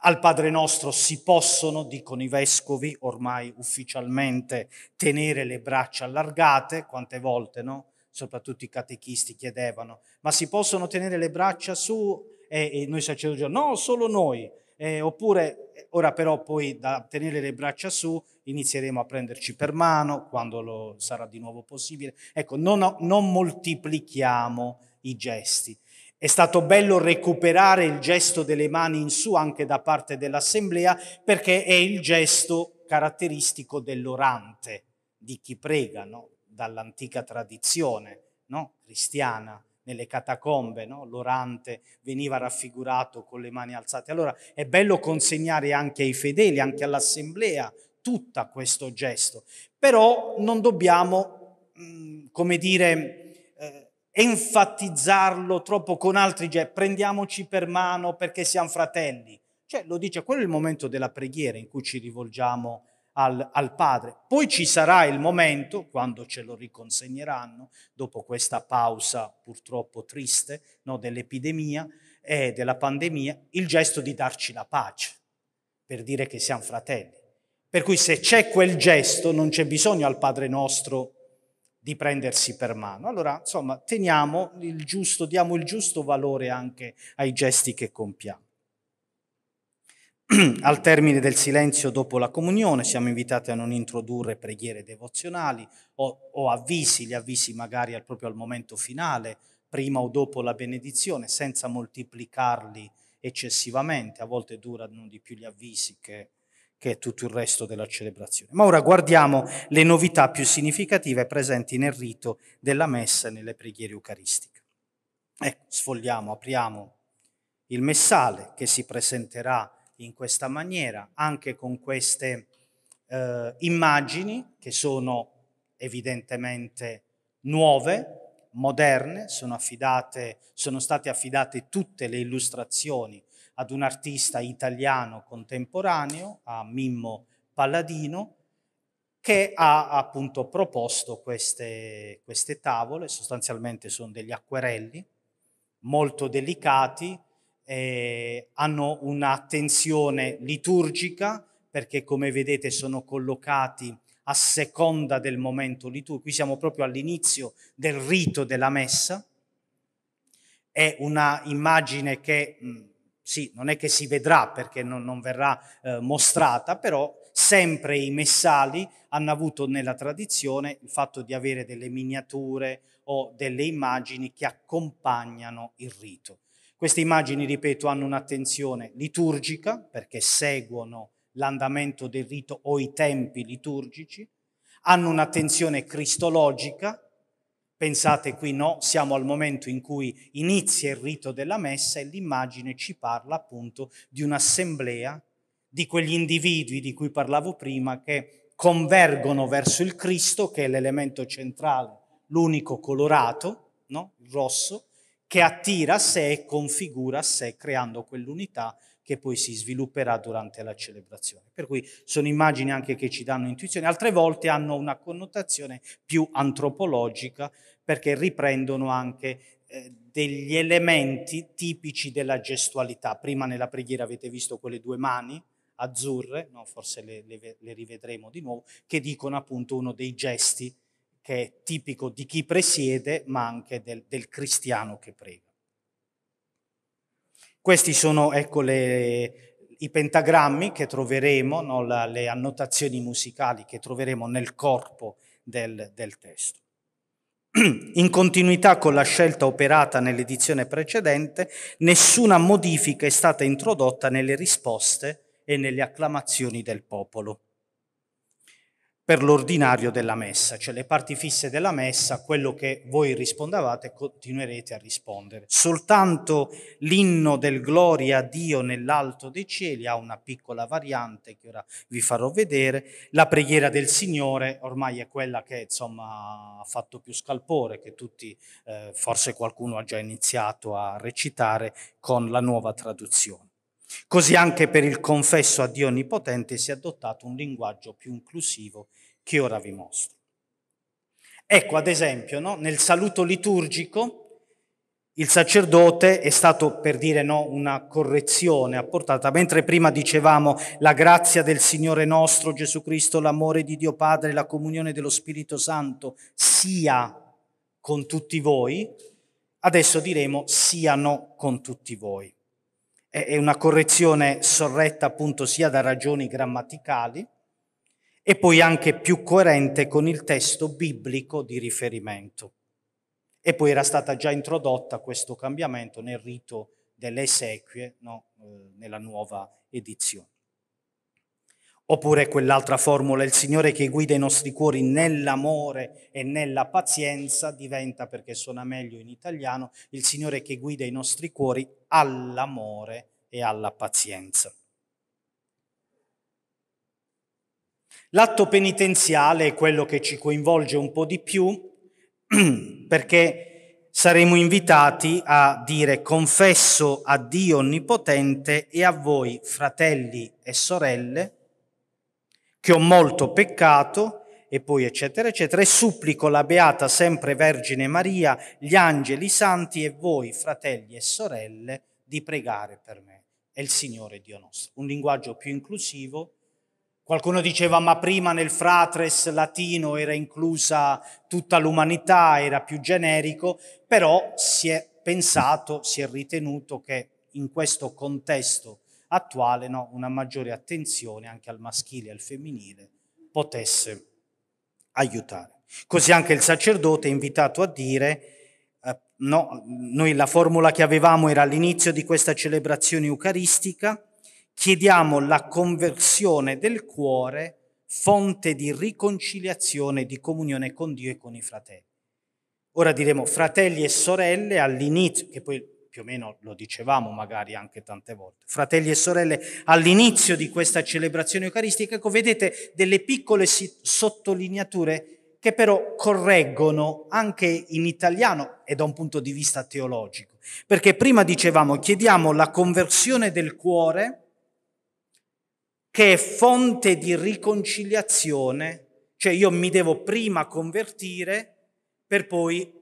Al Padre nostro si possono, dicono i vescovi, ormai ufficialmente, tenere le braccia allargate, quante volte, no? Soprattutto i catechisti chiedevano, ma si possono tenere le braccia su? E, e noi sacerdoti no, solo noi. Eh, oppure, ora però poi da tenere le braccia su inizieremo a prenderci per mano quando lo sarà di nuovo possibile. Ecco, non, non moltiplichiamo i gesti. È stato bello recuperare il gesto delle mani in su anche da parte dell'assemblea perché è il gesto caratteristico dell'orante, di chi prega, no? dall'antica tradizione no? cristiana. Nelle catacombe no? l'orante veniva raffigurato con le mani alzate. Allora è bello consegnare anche ai fedeli, anche all'assemblea, tutto questo gesto. Però non dobbiamo, mm, come dire, enfatizzarlo troppo con altri gesti, prendiamoci per mano perché siamo fratelli. Cioè, lo dice, quello è il momento della preghiera in cui ci rivolgiamo al, al, Padre. Poi ci sarà il momento, quando ce lo riconsegneranno, dopo questa pausa purtroppo triste no, dell'epidemia e della pandemia, il gesto di darci la pace, per dire che siamo fratelli. Per cui se c'è quel gesto non c'è bisogno al Padre nostro di prendersi per mano. Allora, insomma, teniamo il giusto, diamo il giusto valore anche ai gesti che compiamo. [clears throat] Al termine del silenzio dopo la comunione siamo invitati a non introdurre preghiere devozionali o, o avvisi, gli avvisi magari al, proprio al momento finale, prima o dopo la benedizione, senza moltiplicarli eccessivamente. A volte durano di più gli avvisi che che tutto il resto della celebrazione. Ma ora guardiamo le novità più significative presenti nel rito della messa e nelle preghiere eucaristiche. Ecco, sfogliamo, apriamo il messale che si presenterà in questa maniera, anche con queste eh, immagini che sono evidentemente nuove, moderne, sono, affidate, sono state affidate tutte le illustrazioni ad un artista italiano contemporaneo, a Mimmo Palladino, che ha appunto proposto queste, queste tavole, sostanzialmente sono degli acquerelli molto delicati, eh, hanno un'attenzione liturgica perché come vedete sono collocati a seconda del momento liturgico. Qui siamo proprio all'inizio del rito della messa. È una immagine che, mh, sì, non è che si vedrà perché non, non verrà eh, mostrata, però sempre i messali hanno avuto nella tradizione il fatto di avere delle miniature o delle immagini che accompagnano il rito. Queste immagini, ripeto, hanno un'attenzione liturgica perché seguono l'andamento del rito o i tempi liturgici, hanno un'attenzione cristologica, pensate qui no, siamo al momento in cui inizia il rito della messa e l'immagine ci parla appunto di un'assemblea, di quegli individui di cui parlavo prima che convergono verso il Cristo, che è l'elemento centrale, l'unico colorato, no? il rosso, che attira a sé e configura a sé creando quell'unità che poi si svilupperà durante la celebrazione. Per cui sono immagini anche che ci danno intuizione, altre volte hanno una connotazione più antropologica perché riprendono anche eh, degli elementi tipici della gestualità. Prima nella preghiera avete visto quelle due mani azzurre, no, forse le, le, le rivedremo di nuovo, che dicono appunto uno dei gesti che è tipico di chi presiede, ma anche del, del cristiano che prega. Questi sono ecco, le, i pentagrammi che troveremo, no, la, le annotazioni musicali che troveremo nel corpo del, del testo. [clears throat] In continuità con la scelta operata nell'edizione precedente, nessuna modifica è stata introdotta nelle risposte e nelle acclamazioni del popolo per l'ordinario della messa, cioè le parti fisse della messa, quello che voi rispondavate continuerete a rispondere. Soltanto l'inno del gloria a Dio nell'alto dei cieli ha una piccola variante che ora vi farò vedere. La preghiera del Signore ormai è quella che insomma ha fatto più scalpore, che tutti, eh, forse qualcuno ha già iniziato a recitare con la nuova traduzione. Così anche per il confesso a Dio Onnipotente si è adottato un linguaggio più inclusivo che ora vi mostro. Ecco, ad esempio, no? nel saluto liturgico il sacerdote è stato, per dire no, una correzione apportata, mentre prima dicevamo la grazia del Signore nostro Gesù Cristo, l'amore di Dio Padre, la comunione dello Spirito Santo sia con tutti voi, adesso diremo siano con tutti voi è una correzione sorretta appunto sia da ragioni grammaticali e poi anche più coerente con il testo biblico di riferimento. E poi era stata già introdotta questo cambiamento nel rito delle esequie, no? eh, nella nuova edizione. Oppure quell'altra formula, il Signore che guida i nostri cuori nell'amore e nella pazienza, diventa, perché suona meglio in italiano, il Signore che guida i nostri cuori all'amore e alla pazienza. L'atto penitenziale è quello che ci coinvolge un po' di più [clears throat] perché saremo invitati a dire confesso a Dio Onnipotente e a voi, fratelli e sorelle, che ho molto peccato, e poi eccetera eccetera, e supplico la Beata sempre Vergine Maria, gli angeli santi e voi, fratelli e sorelle, di pregare per me. È il Signore Dio nostro. Un linguaggio più inclusivo. Qualcuno diceva, ma prima nel fratres latino era inclusa tutta l'umanità, era più generico, però si è pensato, si è ritenuto che in questo contesto attuale no, una maggiore attenzione anche al maschile e al femminile potesse aiutare. Così anche il sacerdote è invitato a dire, eh, no, noi la formula che avevamo era all'inizio di questa celebrazione eucaristica, chiediamo la conversione del cuore, fonte di riconciliazione e di comunione con Dio e con i fratelli. Ora diremo fratelli e sorelle all'inizio, che poi più o meno lo dicevamo magari anche tante volte. Fratelli e sorelle, all'inizio di questa celebrazione eucaristica, ecco, vedete delle piccole sottolineature che però correggono anche in italiano e da un punto di vista teologico. Perché prima dicevamo, chiediamo la conversione del cuore, che è fonte di riconciliazione, cioè io mi devo prima convertire per poi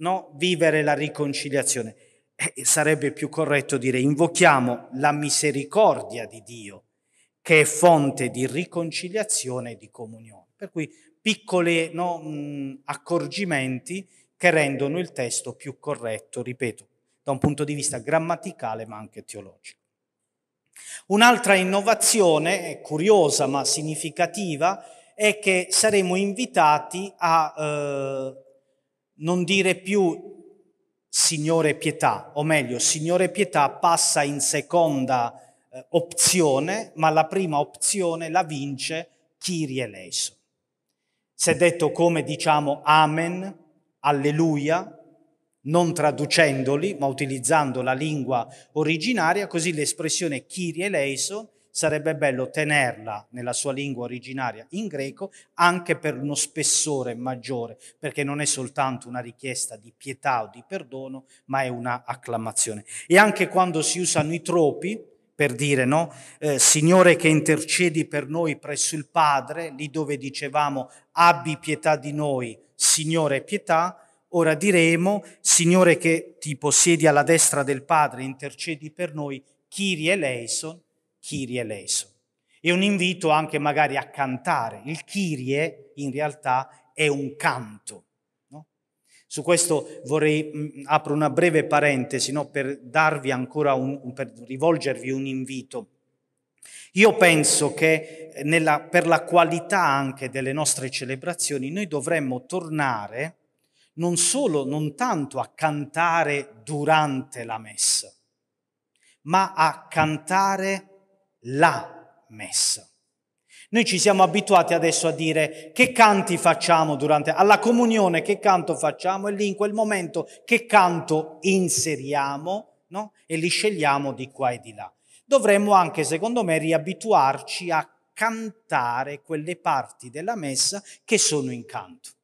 no, vivere la riconciliazione eh, sarebbe più corretto dire invochiamo la misericordia di Dio, che è fonte di riconciliazione e di comunione. Per cui piccoli no, mh, accorgimenti che rendono il testo più corretto, ripeto, da un punto di vista grammaticale ma anche teologico. Un'altra innovazione, curiosa ma significativa, è che saremo invitati a eh, non dire più Signore pietà, o meglio, Signore pietà passa in seconda eh, opzione, ma la prima opzione la vince Kyrie eleison. È detto come diciamo Amen, Alleluia, non traducendoli, ma utilizzando la lingua originaria, così l'espressione Kyrie eleison sarebbe bello tenerla nella sua lingua originaria in greco anche per uno spessore maggiore, perché non è soltanto una richiesta di pietà o di perdono, ma è una acclamazione. E anche quando si usano i tropi, per dire, no? Eh, Signore che intercedi per noi presso il Padre, lì dove dicevamo abbi pietà di noi, Signore pietà, ora diremo Signore che ti possiedi alla destra del Padre, intercedi per noi, Kyrie eleison, Kyrie eleison. E un invito anche magari a cantare. Il Kyrie in realtà è un canto. No? Su questo vorrei, mh, mm, apro una breve parentesi no? per darvi ancora un, per rivolgervi un invito. Io penso che nella, per la qualità anche delle nostre celebrazioni noi dovremmo tornare non solo, non tanto a cantare durante la messa, ma a cantare la messa. Noi ci siamo abituati adesso a dire che canti facciamo durante alla comunione, che canto facciamo e lì in quel momento che canto inseriamo no? e li scegliamo di qua e di là. Dovremmo anche, secondo me, riabituarci a cantare quelle parti della messa che sono in canto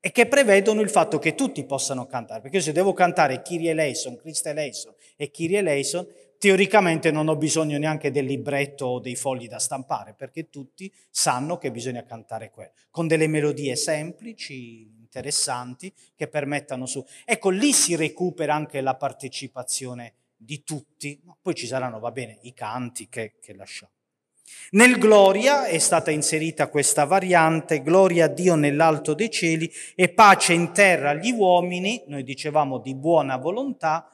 e che prevedono il fatto che tutti possano cantare. Perché se devo cantare Kyrie eleison, Christe eleison e Kyrie eleison, teoricamente non ho bisogno neanche del libretto o dei fogli da stampare, perché tutti sanno che bisogna cantare quello, con delle melodie semplici, interessanti, che permettano su... Ecco, lì si recupera anche la partecipazione di tutti, poi ci saranno, va bene, i canti che, che lasciamo. Nel Gloria è stata inserita questa variante, Gloria a Dio nell'alto dei cieli e pace in terra agli uomini, noi dicevamo di buona volontà,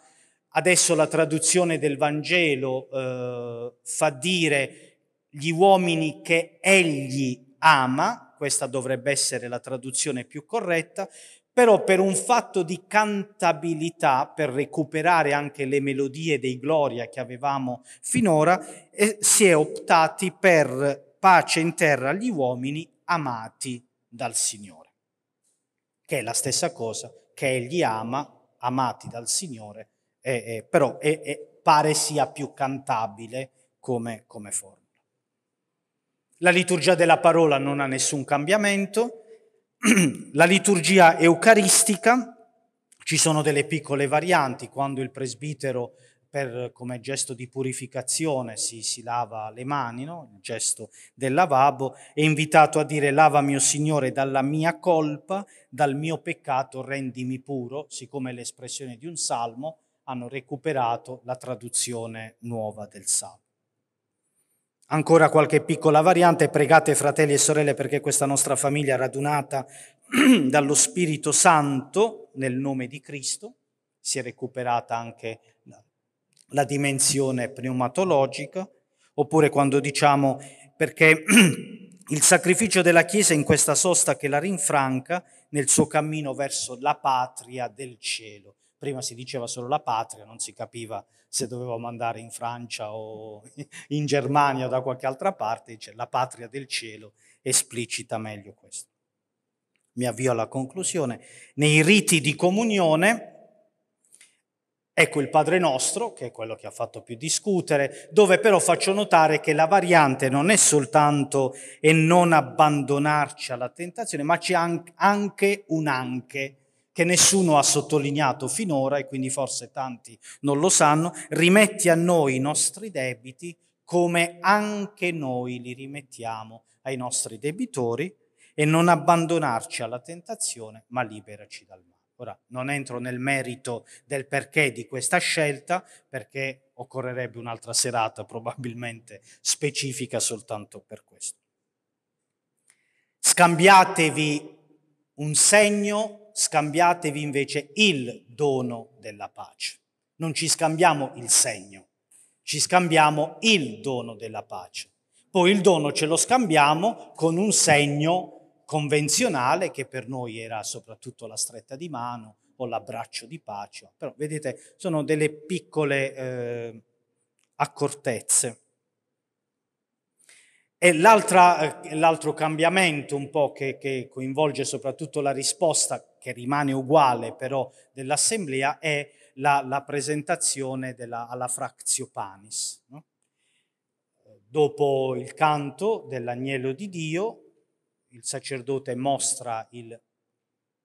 Adesso la traduzione del Vangelo eh, fa dire gli uomini che egli ama, questa dovrebbe essere la traduzione più corretta, però per un fatto di cantabilità, per recuperare anche le melodie dei Gloria che avevamo finora, eh, si è optati per pace in terra agli uomini amati dal Signore, che è la stessa cosa che egli ama, amati dal Signore eh, eh, però pare sia più cantabile come, come formula. La liturgia della parola non ha nessun cambiamento. [clears throat] La liturgia eucaristica, ci sono delle piccole varianti, quando il presbitero per, come gesto di purificazione si, si lava le mani, no? il gesto del lavabo, è invitato a dire lavami, o Signore, dalla mia colpa, dal mio peccato rendimi puro, siccome l'espressione di un salmo, hanno recuperato la traduzione nuova del Salmo. Ancora qualche piccola variante, pregate fratelli e sorelle perché questa nostra famiglia radunata [clears throat] dallo Spirito Santo nel nome di Cristo, si è recuperata anche la, dimensione pneumatologica, oppure quando diciamo perché [clears throat] il sacrificio della Chiesa in questa sosta che la rinfranca nel suo cammino verso la patria del cielo. Prima si diceva solo la patria, non si capiva se dovevamo andare in Francia o in Germania o da qualche altra parte, dice la patria del cielo esplicita meglio questo. Mi avvio alla conclusione. Nei riti di comunione, Ecco il Padre nostro, che è quello che ha fatto più discutere, dove però faccio notare che la variante non è soltanto e non abbandonarci alla tentazione, ma c'è anche un anche che nessuno ha sottolineato finora e quindi forse tanti non lo sanno, rimetti a noi i nostri debiti come anche noi li rimettiamo ai nostri debitori e non abbandonarci alla tentazione, ma liberaci dal male. Ora, non entro nel merito del perché di questa scelta, perché occorrerebbe un'altra serata probabilmente specifica soltanto per questo. scambiatevi un segno, scambiatevi invece il dono della pace. Non ci scambiamo il segno, ci scambiamo il dono della pace. Poi il dono ce lo scambiamo con un segno convenzionale che per noi era soprattutto la stretta di mano o l'abbraccio di pace. Però vedete, sono delle piccole eh, accortezze. E eh, l'altro cambiamento un po' che, che, coinvolge soprattutto la risposta, che rimane uguale però dell'assemblea, è la, la presentazione della, alla Fractio Panis. No? Dopo il canto dell'agnello di Dio, il sacerdote mostra il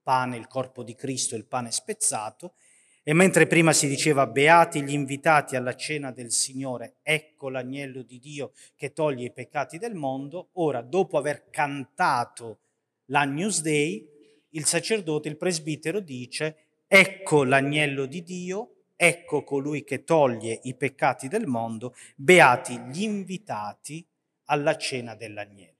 pane, il corpo di Cristo, il pane spezzato, e mentre prima si diceva beati gli invitati alla cena del Signore, ecco l'agnello di Dio che toglie i peccati del mondo, ora dopo aver cantato l'Agnus Dei, il sacerdote, il presbitero dice, ecco l'agnello di Dio, ecco colui che toglie i peccati del mondo, beati gli invitati alla cena dell'agnello.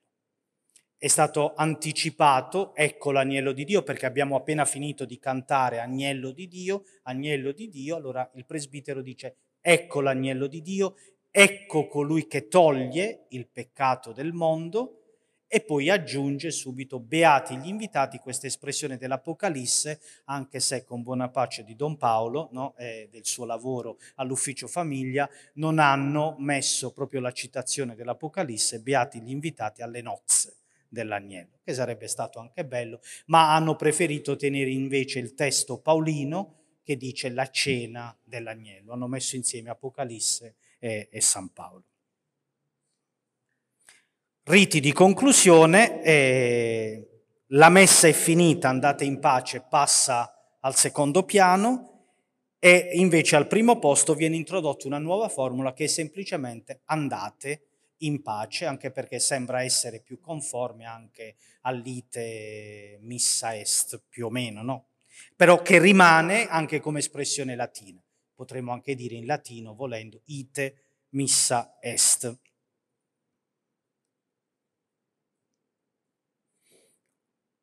È stato anticipato, ecco l'agnello di Dio, perché abbiamo appena finito di cantare agnello di Dio, agnello di Dio, allora il presbitero dice, ecco l'agnello di Dio, ecco colui che toglie il peccato del mondo, e poi aggiunge subito, beati gli invitati, questa espressione dell'Apocalisse, anche se con buona pace di Don Paolo, no, e del suo lavoro all'ufficio famiglia, non hanno messo proprio la citazione dell'Apocalisse, beati gli invitati alle nozze dell'agnello, che sarebbe stato anche bello, ma hanno preferito tenere invece il testo paolino che dice la cena dell'agnello. Hanno messo insieme Apocalisse e, e San Paolo. Riti di conclusione, eh, la messa è finita, andate in pace, passa al secondo piano e invece al primo posto viene introdotta una nuova formula che è semplicemente andate in pace, anche perché sembra essere più conforme anche all'ite missa est, più o meno, no? Però che rimane anche come espressione latina. Potremmo anche dire in latino, volendo, ite missa est.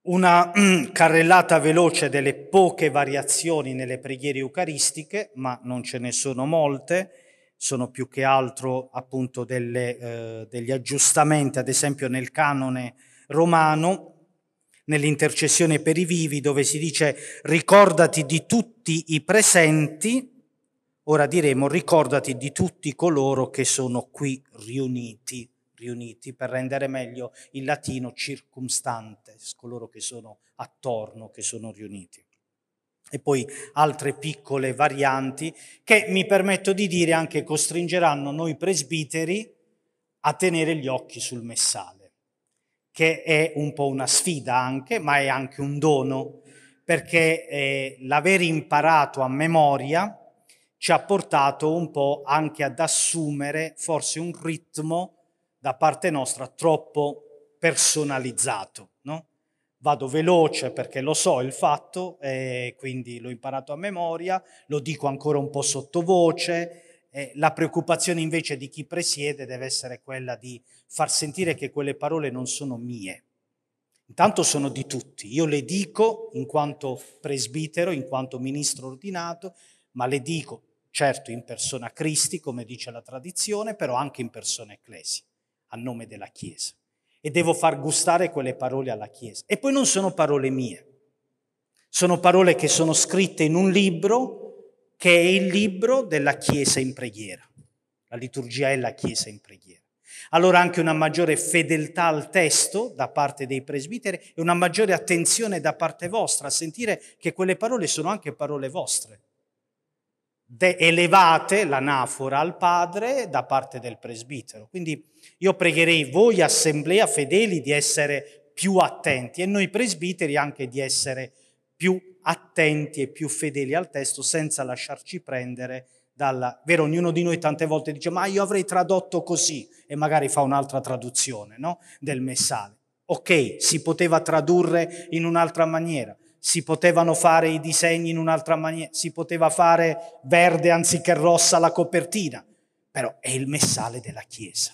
Una carrellata veloce delle poche variazioni nelle preghiere eucaristiche, ma non ce ne sono molte. Sono più che altro appunto delle, eh, degli aggiustamenti, ad esempio nel canone romano, nell'intercessione per i vivi, dove si dice ricordati di tutti i presenti, ora diremo ricordati di tutti coloro che sono qui riuniti, riuniti per rendere meglio il latino circumstantes, coloro che sono attorno, che sono riuniti. E poi altre piccole varianti che mi permetto di dire anche costringeranno noi presbiteri a tenere gli occhi sul messale, che è un po' una sfida anche, ma è anche un dono, perché eh, l'aver imparato a memoria ci ha portato un po' anche ad assumere forse un ritmo da parte nostra troppo personalizzato, no? vado veloce perché lo so il fatto e quindi l'ho imparato a memoria, lo dico ancora un po' sottovoce. La preoccupazione invece di chi presiede deve essere quella di far sentire che quelle parole non sono mie. Intanto sono di tutti. Io le dico in quanto presbitero, in quanto ministro ordinato, ma le dico certo in persona Cristi, come dice la tradizione, però anche in persona Ecclesia, a nome della Chiesa e devo far gustare quelle parole alla Chiesa. E poi non sono parole mie, sono parole che sono scritte in un libro che è il libro della Chiesa in preghiera. La liturgia è la Chiesa in preghiera. Allora anche una maggiore fedeltà al testo da parte dei presbiteri e una maggiore attenzione da parte vostra a sentire che quelle parole sono anche parole vostre de- elevate l'anafora al padre da parte del presbitero. Quindi io pregherei voi, assemblea fedeli, di essere più attenti e noi presbiteri anche di essere più attenti e più fedeli al testo senza lasciarci prendere dalla... Vero, ognuno di noi tante volte dice ma io avrei tradotto così e magari fa un'altra traduzione no? del messale. Ok, si poteva tradurre in un'altra maniera, si potevano fare i disegni in un'altra maniera, si poteva fare verde anziché rossa la copertina, però è il messale della Chiesa.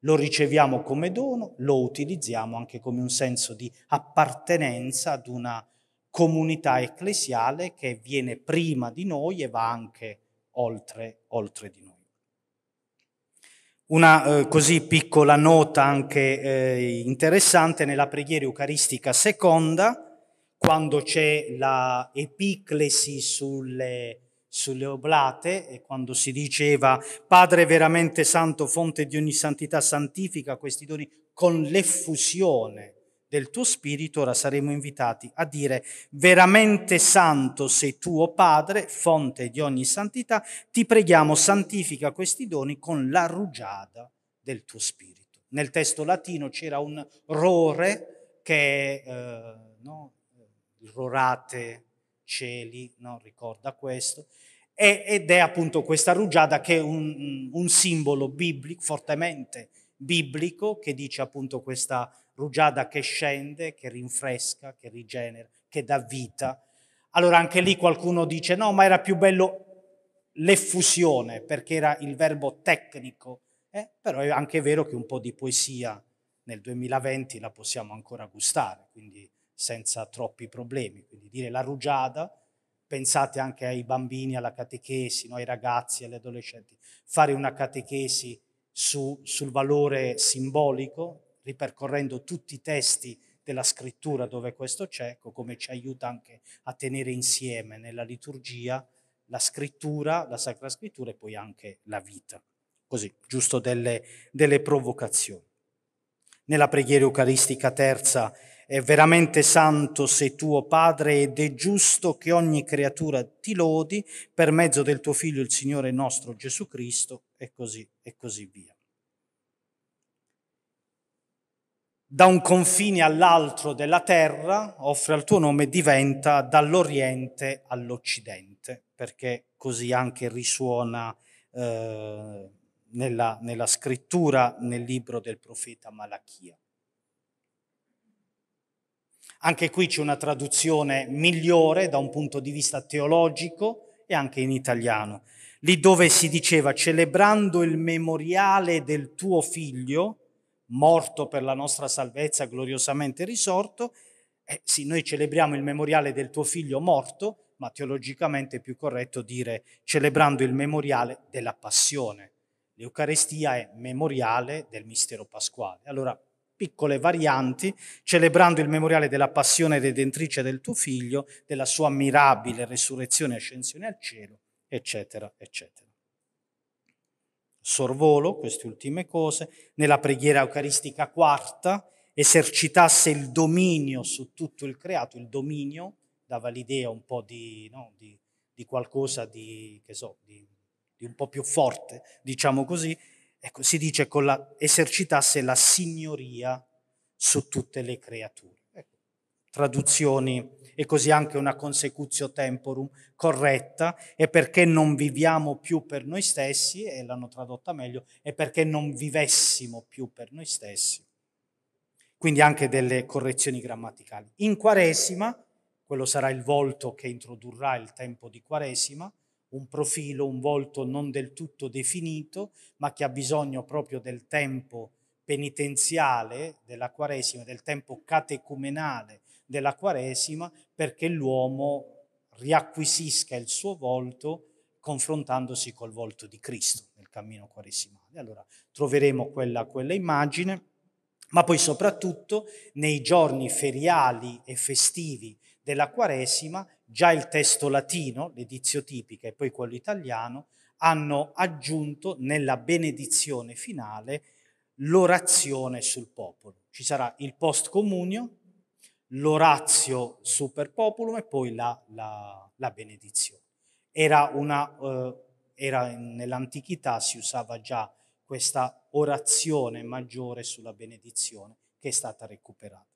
Lo riceviamo come dono, lo utilizziamo anche come un senso di appartenenza ad una comunità ecclesiale che viene prima di noi e va anche oltre, oltre di noi. Una eh, così piccola nota anche eh, interessante nella preghiera eucaristica seconda, quando c'è la epiclesi sulle sulle oblate e quando si diceva Padre veramente santo, fonte di ogni santità, santifica questi doni con l'effusione del tuo spirito, ora saremo invitati a dire veramente santo sei tuo Padre, fonte di ogni santità, ti preghiamo santifica questi doni con la rugiada del tuo spirito. Nel testo latino c'era un rore che, eh, no, rorate cieli, no? ricorda questo, ed è appunto questa rugiada che è un, un simbolo biblico, fortemente biblico, che dice appunto questa rugiada che scende, che rinfresca, che rigenera, che dà vita. Allora anche lì qualcuno dice no, ma era più bello l'effusione, perché era il verbo tecnico, eh? però è anche vero che un po' di poesia nel 2020 la possiamo ancora gustare, quindi senza troppi problemi. Quindi dire la rugiada, pensate anche ai bambini, alla catechesi, no? ai ragazzi, agli adolescenti, fare una catechesi su, sul valore simbolico, ripercorrendo tutti i testi della scrittura dove questo c'è, ecco, come ci aiuta anche a tenere insieme nella liturgia la scrittura, la Sacra Scrittura e poi anche la vita. Così, giusto delle, delle provocazioni. Nella preghiera eucaristica terza è veramente santo sei tuo Padre ed è giusto che ogni creatura ti lodi per mezzo del tuo Figlio il Signore nostro Gesù Cristo e così e così via. Da un confine all'altro della terra offre al tuo nome diventa dall'Oriente all'Occidente, perché così anche risuona eh, nella, nella scrittura nel libro del profeta Malachia. Anche qui c'è una traduzione migliore da un punto di vista teologico e anche in italiano. Lì dove si diceva celebrando il memoriale del tuo figlio, morto per la nostra salvezza, gloriosamente risorto, eh, sì, noi celebriamo il memoriale del tuo figlio morto, ma teologicamente è più corretto dire celebrando il memoriale della passione. L'Eucarestia è memoriale del mistero pasquale. Allora, piccole varianti, celebrando il memoriale della passione redentrice del tuo figlio, della sua mirabile resurrezione e ascensione al cielo, eccetera, eccetera. Sorvolo queste ultime cose, nella preghiera eucaristica quarta, esercitasse il dominio su tutto il creato, il dominio dava l'idea un po' di, no, di, di qualcosa di, so, di un po' più forte, diciamo così, ecco, si dice con la, esercitasse la signoria su tutte le creature. Ecco, traduzioni e così anche una consecutio temporum corretta e perché non viviamo più per noi stessi, e l'hanno tradotta meglio, e perché non vivessimo più per noi stessi. Quindi anche delle correzioni grammaticali. In Quaresima, quello sarà il volto che introdurrà il tempo di Quaresima, un profilo, un volto non del tutto definito, ma che ha bisogno proprio del tempo penitenziale della Quaresima, del tempo catecumenale della Quaresima, perché l'uomo riacquisisca il suo volto confrontandosi col volto di Cristo nel cammino quaresimale. Allora troveremo quella, quella immagine, ma poi soprattutto nei giorni feriali e festivi della Quaresima già il testo latino, l'edizio tipica e poi quello italiano, hanno aggiunto nella benedizione finale l'orazione sul popolo. Ci sarà il post comunio, l'orazio super populum e poi la, la, la benedizione. Era una, eh, era nell'antichità si usava già questa orazione maggiore sulla benedizione che è stata recuperata.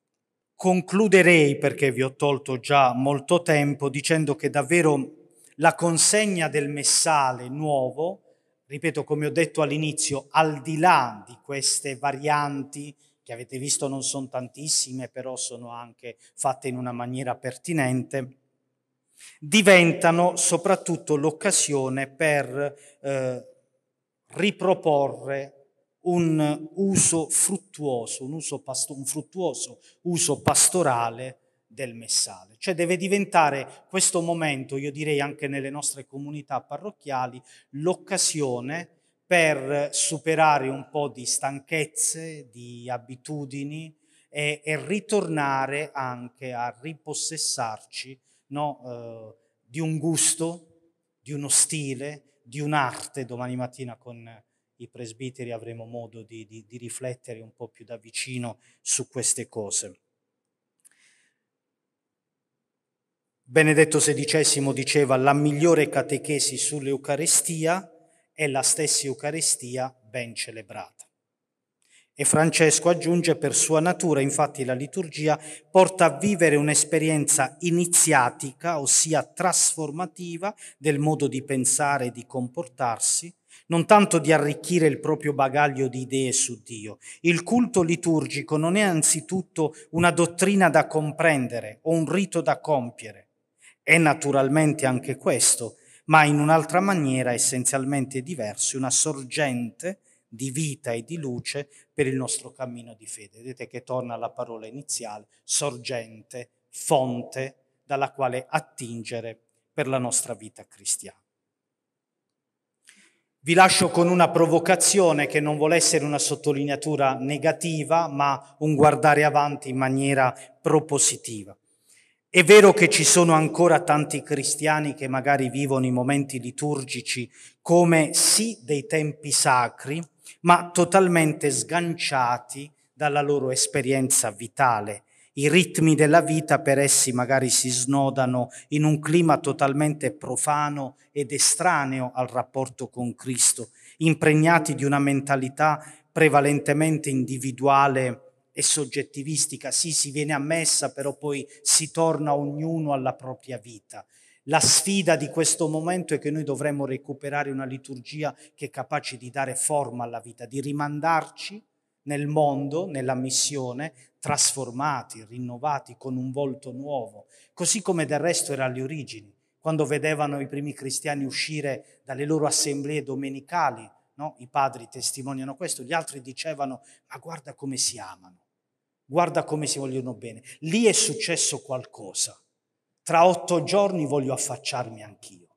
Concluderei, perché vi ho tolto già molto tempo, dicendo che davvero la consegna del messale nuovo, ripeto come ho detto all'inizio, al di là di queste varianti che avete visto non sono tantissime, però sono anche fatte in una maniera pertinente, diventano soprattutto l'occasione per eh, riproporre un uso fruttuoso, un, uso pasto- un fruttuoso uso pastorale del messale. Cioè deve diventare questo momento, io direi anche nelle nostre comunità parrocchiali, l'occasione per superare un po' di stanchezze, di abitudini e, e ritornare anche a ripossessarci no, eh, di un gusto, di uno stile, di un'arte. Domani mattina con i presbiteri avremo modo di, di, di riflettere un po' più da vicino su queste cose. Benedetto XVI diceva la migliore catechesi sull'Eucarestia è la stessa Eucarestia ben celebrata. E Francesco aggiunge per sua natura, infatti la liturgia porta a vivere un'esperienza iniziatica, ossia trasformativa del modo di pensare e di comportarsi, non tanto di arricchire il proprio bagaglio di idee su Dio. Il culto liturgico non è anzitutto una dottrina da comprendere o un rito da compiere. È naturalmente anche questo, ma in un'altra maniera essenzialmente diversa, una sorgente di vita e di luce per il nostro cammino di fede. Vedete che torna alla parola iniziale, sorgente, fonte dalla quale attingere per la nostra vita cristiana. Vi lascio con una provocazione che non vuole essere una sottolineatura negativa, ma un guardare avanti in maniera propositiva. È vero che ci sono ancora tanti cristiani che magari vivono i momenti liturgici come sì dei tempi sacri, ma totalmente sganciati dalla loro esperienza vitale. I ritmi della vita per essi magari si snodano in un clima totalmente profano ed estraneo al rapporto con Cristo, impregnati di una mentalità prevalentemente individuale e soggettivistica. Sì, si viene a messa, però poi si torna ognuno alla propria vita. La sfida di questo momento è che noi dovremmo recuperare una liturgia che è capace di dare forma alla vita, di rimandarci nel mondo, nella missione, trasformati, rinnovati, con un volto nuovo, così come del resto era alle origini, quando vedevano i primi cristiani uscire dalle loro assemblee domenicali, no? i padri testimoniano questo, gli altri dicevano, ma guarda come si amano, guarda come si vogliono bene. Lì è successo qualcosa tra otto giorni voglio affacciarmi anch'io.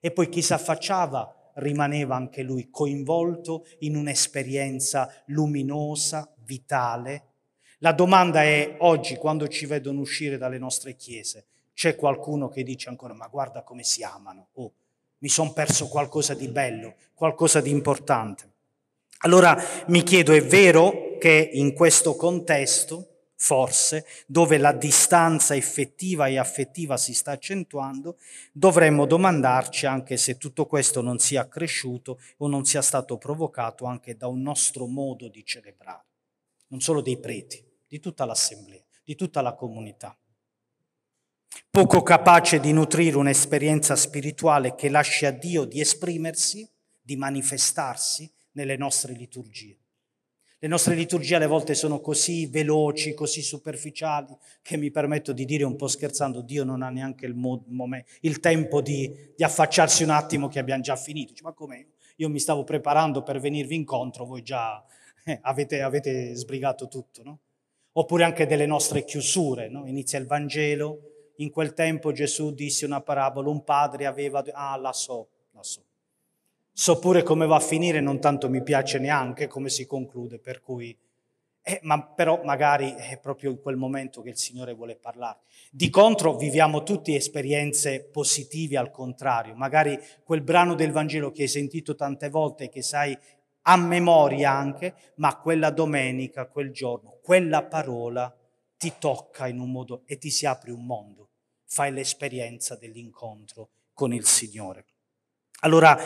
E poi chi si affacciava rimaneva anche lui coinvolto in un'esperienza luminosa, vitale. La domanda è oggi, quando ci vedono uscire dalle nostre chiese, c'è qualcuno che dice ancora, ma guarda come si amano, oh, mi sono perso qualcosa di bello, qualcosa di importante. Allora mi chiedo, è vero che in questo contesto forse, dove la distanza effettiva e affettiva si sta accentuando, dovremmo domandarci anche se tutto questo non sia cresciuto o non sia stato provocato anche da un nostro modo di celebrare, non solo dei preti, di tutta l'assemblea, di tutta la comunità. Poco capace di nutrire un'esperienza spirituale che lasci a Dio di esprimersi, di manifestarsi nelle nostre liturgie. Le nostre liturgie alle volte sono così veloci, così superficiali, che mi permetto di dire un po' scherzando, Dio non ha neanche il, mo- momento, il tempo di, di, affacciarsi un attimo che abbiamo già finito. Dice, ma come? Io mi stavo preparando per venirvi incontro, voi già eh, avete, avete, sbrigato tutto, no? Oppure anche delle nostre chiusure, no? Inizia il Vangelo, in quel tempo Gesù disse una parabola, un padre aveva... Ah, la so, la so So pure come va a finire, non tanto mi piace neanche come si conclude, per cui... Eh, ma però magari è proprio in quel momento che il Signore vuole parlare. Di contro viviamo tutti esperienze positive al contrario. Magari quel brano del Vangelo che hai sentito tante volte, che sai a memoria anche, ma quella domenica, quel giorno, quella parola ti tocca in un modo e ti si apre un mondo. Fai l'esperienza dell'incontro con il Signore. Allora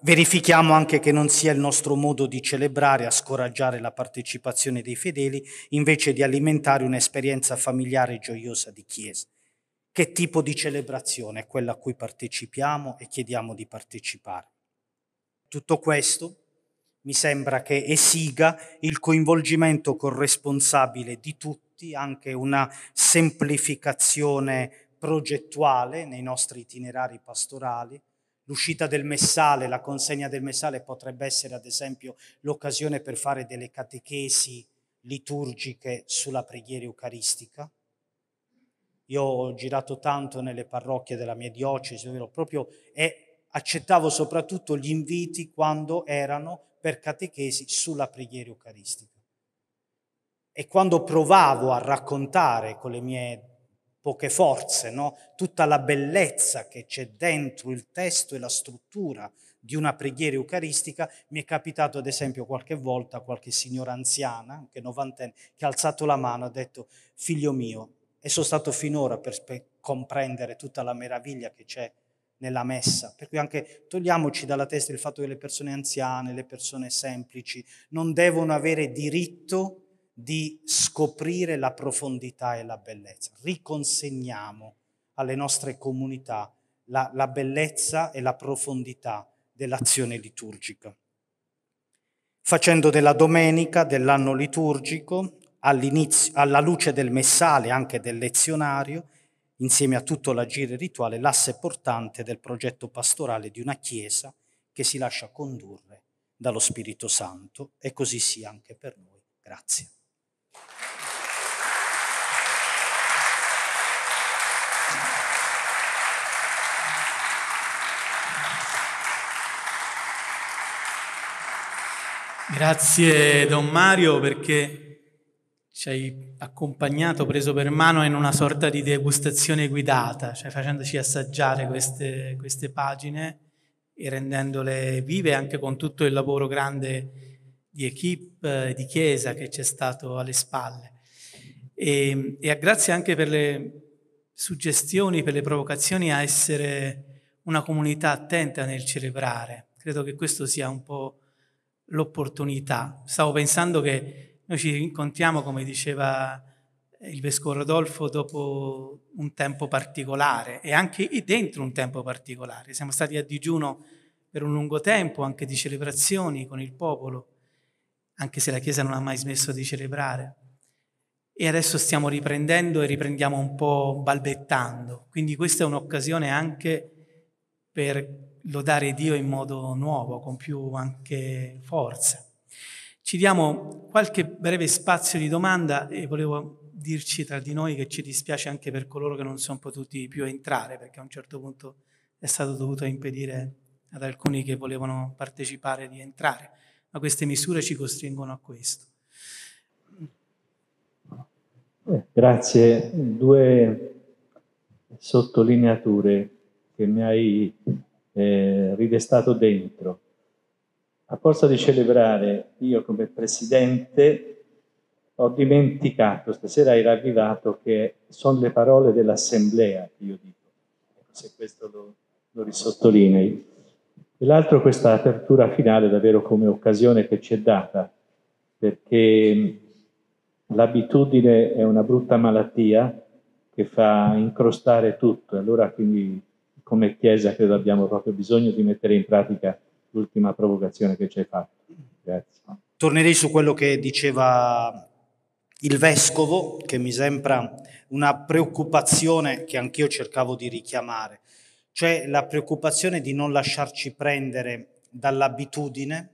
verifichiamo anche che non sia il nostro modo di celebrare a scoraggiare la partecipazione dei fedeli invece di alimentare un'esperienza familiare gioiosa di Chiesa. Che tipo di celebrazione è quella a cui partecipiamo e chiediamo di partecipare? Tutto questo mi sembra che esiga il coinvolgimento corresponsabile di tutti, anche una semplificazione progettuale nei nostri itinerari pastorali, L'uscita del messale, la consegna del messale potrebbe essere ad esempio l'occasione per fare delle catechesi liturgiche sulla preghiera eucaristica. Io ho girato tanto nelle parrocchie della mia diocesi, proprio e accettavo soprattutto gli inviti quando erano per catechesi sulla preghiera eucaristica. E quando provavo a raccontare con le mie poche forze, no? tutta la bellezza che c'è dentro il testo e la struttura di una preghiera eucaristica, mi è capitato ad esempio qualche volta qualche signora anziana, anche novantenne, che ha alzato la mano e ha detto, figlio mio, e sono stato finora per comprendere tutta la meraviglia che c'è nella messa. Per cui anche togliamoci dalla testa il fatto che le persone anziane, le persone semplici, non devono avere diritto di scoprire la profondità e la bellezza. Riconsegniamo alle nostre comunità la, la bellezza e la profondità dell'azione liturgica. Facendo della domenica, dell'anno liturgico, alla luce del messale, anche del lezionario, insieme a tutto l'agire rituale, l'asse portante del progetto pastorale di una Chiesa che si lascia condurre dallo Spirito Santo e così sia anche per noi. Grazie. Grazie Don Mario perché ci hai accompagnato, preso per mano in una sorta di degustazione guidata, cioè facendoci assaggiare queste, queste pagine e rendendole vive anche con tutto il lavoro grande di equip, di chiesa che c'è stato alle spalle. E, e grazie anche per le suggestioni, per le provocazioni a essere una comunità attenta nel celebrare. Credo che questo sia un po' l'opportunità. Stavo pensando che noi ci incontriamo, come diceva il Vescovo Rodolfo, dopo un tempo particolare e anche dentro un tempo particolare. Siamo stati a digiuno per un lungo tempo, anche di celebrazioni con il popolo, anche se la Chiesa non ha mai smesso di celebrare. E adesso stiamo riprendendo e riprendiamo un po' balbettando. Quindi questa è un'occasione anche per lodare Dio in modo nuovo, con più anche forza. Ci diamo qualche breve spazio di domanda e volevo dirci tra di noi che ci dispiace anche per coloro che non sono potuti più entrare, perché a un certo punto è stato dovuto impedire ad alcuni che volevano partecipare di entrare, ma queste misure ci costringono a questo. Eh, grazie. Due sottolineature che mi hai eh, ridestato dentro. A forza di celebrare, io come presidente ho dimenticato, stasera hai ravvivato che sono le parole dell'assemblea che io dico, ecco, se questo lo, lo risottolinei. E l'altro questa apertura finale davvero come occasione che ci è data, perché l'abitudine è una brutta malattia che fa incrostare tutto, allora quindi come Chiesa credo abbiamo proprio bisogno di mettere in pratica l'ultima provocazione che ci hai fatto. Grazie. Tornerei su quello che diceva il Vescovo, che mi sembra una preoccupazione che anch'io cercavo di richiamare, cioè la preoccupazione di non lasciarci prendere dall'abitudine,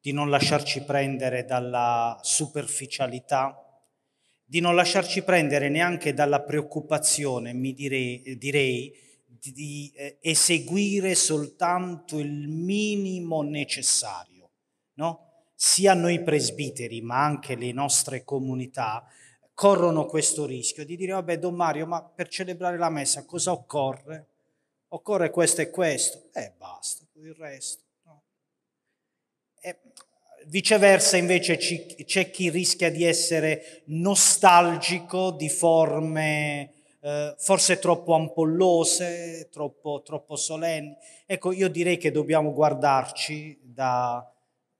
di non lasciarci prendere dalla superficialità, di non lasciarci prendere neanche dalla preoccupazione, mi direi, direi di eh, eseguire soltanto il minimo necessario, no? Sia noi presbiteri, ma anche le nostre comunità corrono questo rischio di dire, vabbè, Don Mario, ma per celebrare la messa cosa occorre? Occorre questo e questo. E eh, basta, il resto. No? E viceversa, invece, c'è chi rischia di essere nostalgico di forme eh, forse troppo ampollose, troppo, troppo solenni. Ecco, io direi che dobbiamo guardarci da,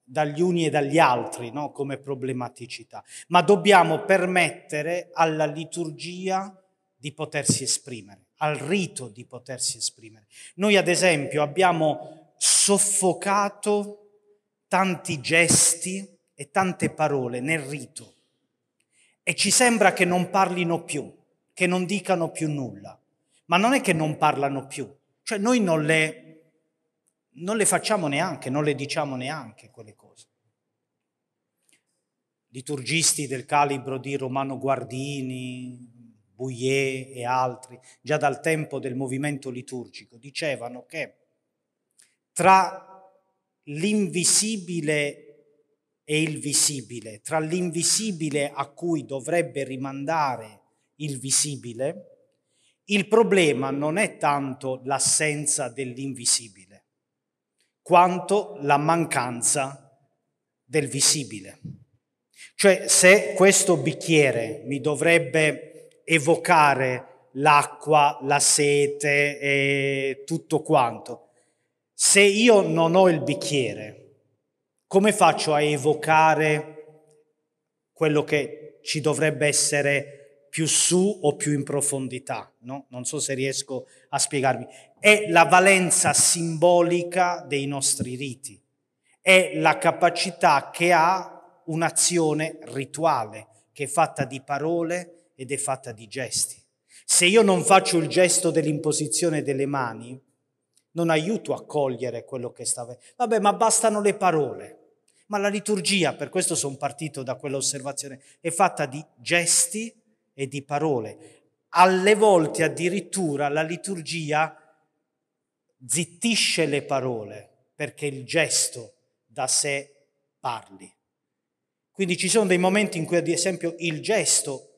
dagli uni e dagli altri no? come problematicità, ma dobbiamo permettere alla liturgia di potersi esprimere, al rito di potersi esprimere. Noi ad esempio abbiamo soffocato tanti gesti e tante parole nel rito e ci sembra che non parlino più che non dicano più nulla. Ma non è che non parlano più, cioè noi non le, non le facciamo neanche, non le diciamo neanche quelle cose. Liturgisti del calibro di Romano Guardini, Bouillet e altri, già dal tempo del movimento liturgico, dicevano che tra l'invisibile e il visibile, tra l'invisibile a cui dovrebbe rimandare il visibile, il problema non è tanto l'assenza dell'invisibile, quanto la mancanza del visibile. Cioè se questo bicchiere mi dovrebbe evocare l'acqua, la sete e tutto quanto, se io non ho il bicchiere, come faccio a evocare quello che ci dovrebbe essere più su o più in profondità, no? Non so se riesco a spiegarmi. È la valenza simbolica dei nostri riti, è la capacità che ha un'azione rituale, che è fatta di parole ed è fatta di gesti. Se io non faccio il gesto dell'imposizione delle mani, non aiuto a cogliere quello che sta avvenendo. Vabbè, ma bastano le parole. Ma la liturgia, per questo sono partito da quell'osservazione, è fatta di gesti e di parole. Alle volte addirittura la liturgia zittisce le parole perché il gesto da sé parli. Quindi ci sono dei momenti in cui ad esempio il gesto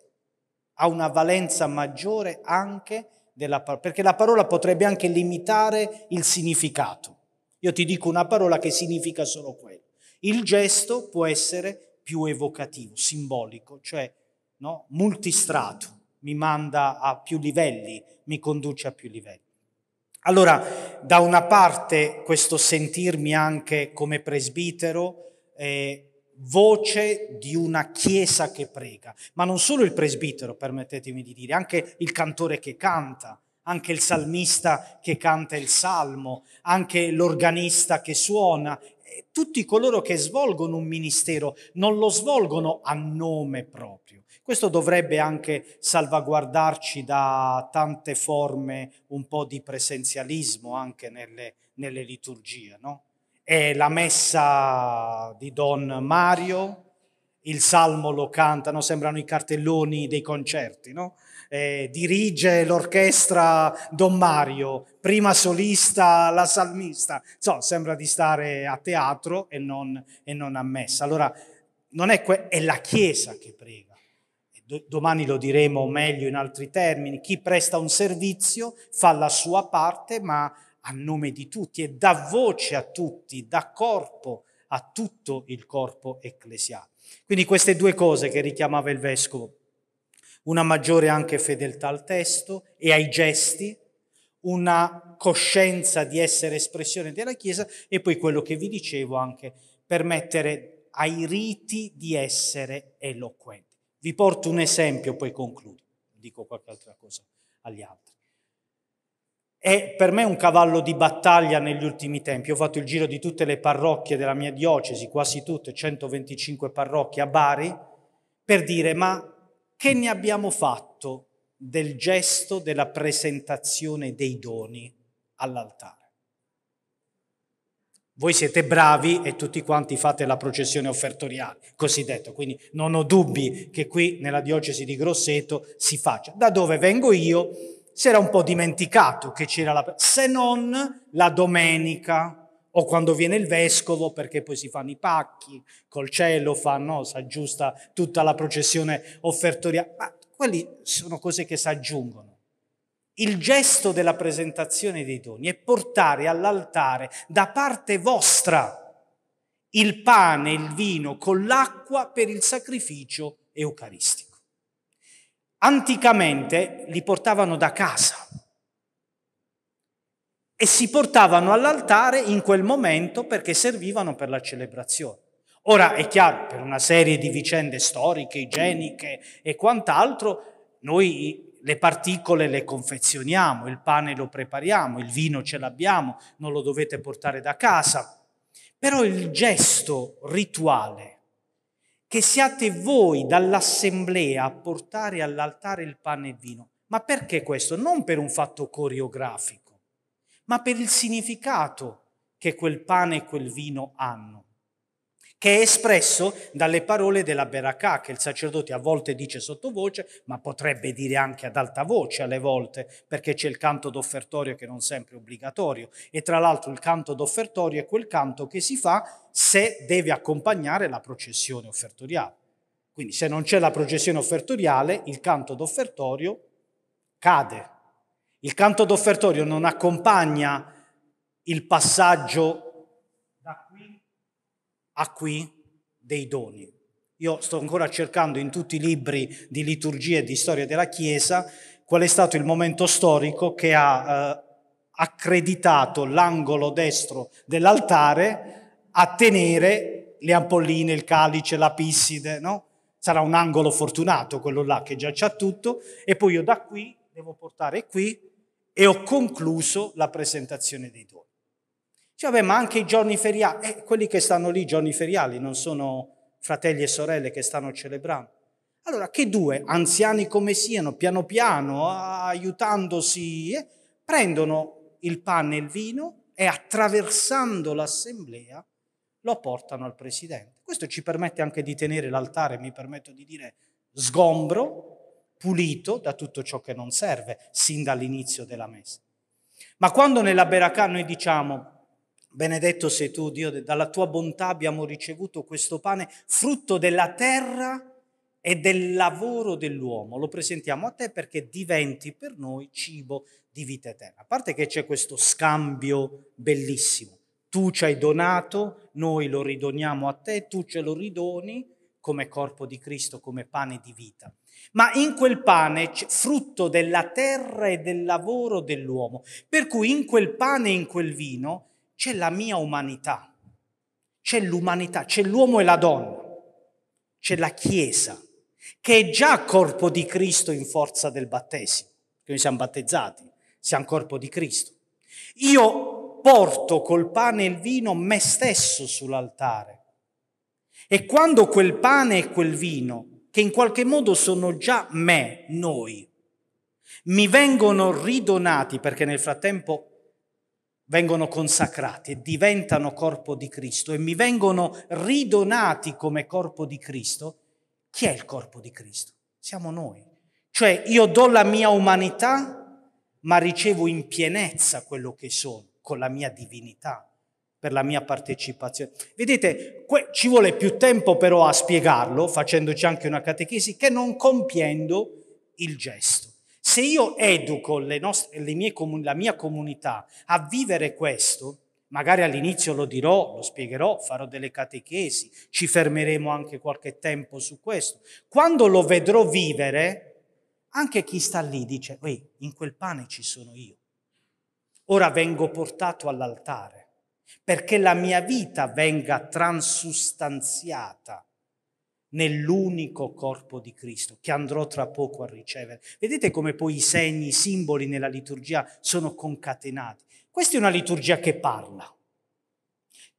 ha una valenza maggiore anche della parola, perché la parola potrebbe anche limitare il significato. Io ti dico una parola che significa solo quello. Il gesto può essere più evocativo, simbolico, cioè no? multistrato, mi manda a più livelli, mi conduce a più livelli. Allora, da una parte questo sentirmi anche come presbitero, eh, voce di una chiesa che prega, ma non solo il presbitero, permettetemi di dire, anche il cantore che canta, anche il salmista che canta il salmo, anche l'organista che suona, tutti coloro che svolgono un ministero non lo svolgono a nome proprio questo dovrebbe anche salvaguardarci da tante forme un po' di presenzialismo anche nelle, nelle liturgie. No? È la messa di Don Mario, il salmo lo cantano, sembrano i cartelloni dei concerti, no? Eh, dirige l'orchestra Don Mario, prima solista la salmista, so, sembra di stare a teatro e non, e non a messa. Allora, non è, que- è la Chiesa che prega domani lo diremo meglio in altri termini, chi presta un servizio fa la sua parte ma a nome di tutti e dà voce a tutti, dà corpo a tutto il corpo ecclesiale. Quindi queste due cose che richiamava il vescovo, una maggiore anche fedeltà al testo e ai gesti, una coscienza di essere espressione della Chiesa e poi quello che vi dicevo anche permettere ai riti di essere eloquenti. Vi porto un esempio, poi concludo, dico qualche altra cosa agli altri. È per me un cavallo di battaglia negli ultimi tempi. Ho fatto il giro di tutte le parrocchie della mia diocesi, quasi tutte, 125 parrocchie a Bari, per dire ma che ne abbiamo fatto del gesto della presentazione dei doni all'altare? Voi siete bravi e tutti quanti fate la processione offertoriale, cosiddetto, quindi non ho dubbi che qui nella diocesi di Grosseto si faccia. Da dove vengo io si era un po' dimenticato che c'era la... se non la domenica o quando viene il vescovo perché poi si fanno i pacchi, col cielo fanno, si aggiusta tutta la processione offertoriale, ma quelli sono cose che si aggiungono. Il gesto della presentazione dei doni è portare all'altare da parte vostra il pane il vino con l'acqua per il sacrificio eucaristico. Anticamente li portavano da casa e si portavano all'altare in quel momento perché servivano per la celebrazione. Ora è chiaro, per una serie di vicende storiche, igieniche e quant'altro, noi le particole le confezioniamo, il pane lo prepariamo, il vino ce l'abbiamo, non lo dovete portare da casa. Però il gesto rituale, che siate voi dall'assemblea a portare all'altare il pane e il vino, ma perché questo? Non per un fatto coreografico, ma per il significato che quel pane e quel vino hanno che è espresso dalle parole della Berakà, che il sacerdote a volte dice sottovoce, ma potrebbe dire anche ad alta voce alle volte, perché c'è il canto d'offertorio che non sempre è obbligatorio. E tra l'altro il canto d'offertorio è quel canto che si fa se deve accompagnare la processione offertoriale. Quindi se non c'è la processione offertoriale, il canto d'offertorio cade. Il canto d'offertorio non accompagna il passaggio ha qui dei doni. Io sto ancora cercando in tutti i libri di liturgia e di storia della Chiesa qual è stato il momento storico che ha eh, accreditato l'angolo destro dell'altare a tenere le ampolline, il calice, la pisside, no? Sarà un angolo fortunato quello là che già c'ha tutto e poi io da qui devo portare qui e ho concluso la presentazione dei doni. Cioè, vabbè, ma anche i giorni feriali, eh, quelli che stanno lì, i giorni feriali, non sono fratelli e sorelle che stanno celebrando. Allora, che due, anziani come siano, piano piano, aiutandosi, eh, prendono il pane e il vino e attraversando l'assemblea lo portano al presidente. Questo ci permette anche di tenere l'altare, mi permetto di dire, sgombro, pulito da tutto ciò che non serve, sin dall'inizio della messa. Ma quando nella Beracà noi diciamo Benedetto sei tu, Dio, dalla tua bontà abbiamo ricevuto questo pane, frutto della terra e del lavoro dell'uomo. Lo presentiamo a te perché diventi per noi cibo di vita eterna. A parte che c'è questo scambio bellissimo. Tu ci hai donato, noi lo ridoniamo a te, tu ce lo ridoni come corpo di Cristo, come pane di vita. Ma in quel pane frutto della terra e del lavoro dell'uomo. Per cui in quel pane e in quel vino c'è la mia umanità, c'è l'umanità, c'è l'uomo e la donna, c'è la Chiesa, che è già corpo di Cristo in forza del battesimo, che noi siamo battezzati, siamo corpo di Cristo. Io porto col pane e il vino me stesso sull'altare. E quando quel pane e quel vino, che in qualche modo sono già me, noi, mi vengono ridonati perché nel frattempo vengono consacrati e diventano corpo di Cristo e mi vengono ridonati come corpo di Cristo, chi è il corpo di Cristo? Siamo noi. Cioè io do la mia umanità, ma ricevo in pienezza quello che sono, con la mia divinità, per la mia partecipazione. Vedete, ci vuole più tempo però a spiegarlo, facendoci anche una catechesi, che non compiendo il gesto. Se io educo le nostre, le mie, la mia comunità a vivere questo, magari all'inizio lo dirò, lo spiegherò, farò delle catechesi, ci fermeremo anche qualche tempo su questo. Quando lo vedrò vivere, anche chi sta lì dice, in quel pane ci sono io. Ora vengo portato all'altare perché la mia vita venga transustanziata nell'unico corpo di Cristo che andrò tra poco a ricevere. Vedete come poi i segni, i simboli nella liturgia sono concatenati. Questa è una liturgia che parla,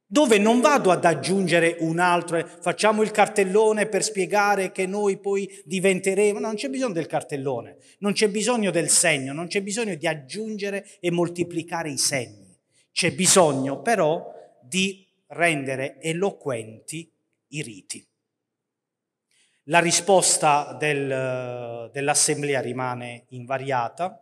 dove non vado ad aggiungere un altro, eh, facciamo il cartellone per spiegare che noi poi diventeremo, no, non c'è bisogno del cartellone, non c'è bisogno del segno, non c'è bisogno di aggiungere e moltiplicare i segni, c'è bisogno però di rendere eloquenti i riti. La risposta del, dell'assemblea rimane invariata,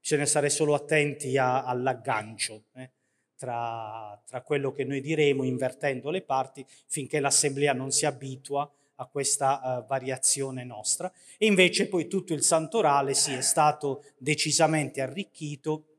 bisogna stare solo attenti a, all'aggancio eh, tra, tra, quello che noi diremo invertendo le parti finché l'assemblea non si abitua a questa uh, variazione nostra. E invece poi tutto il santorale sì, è stato decisamente arricchito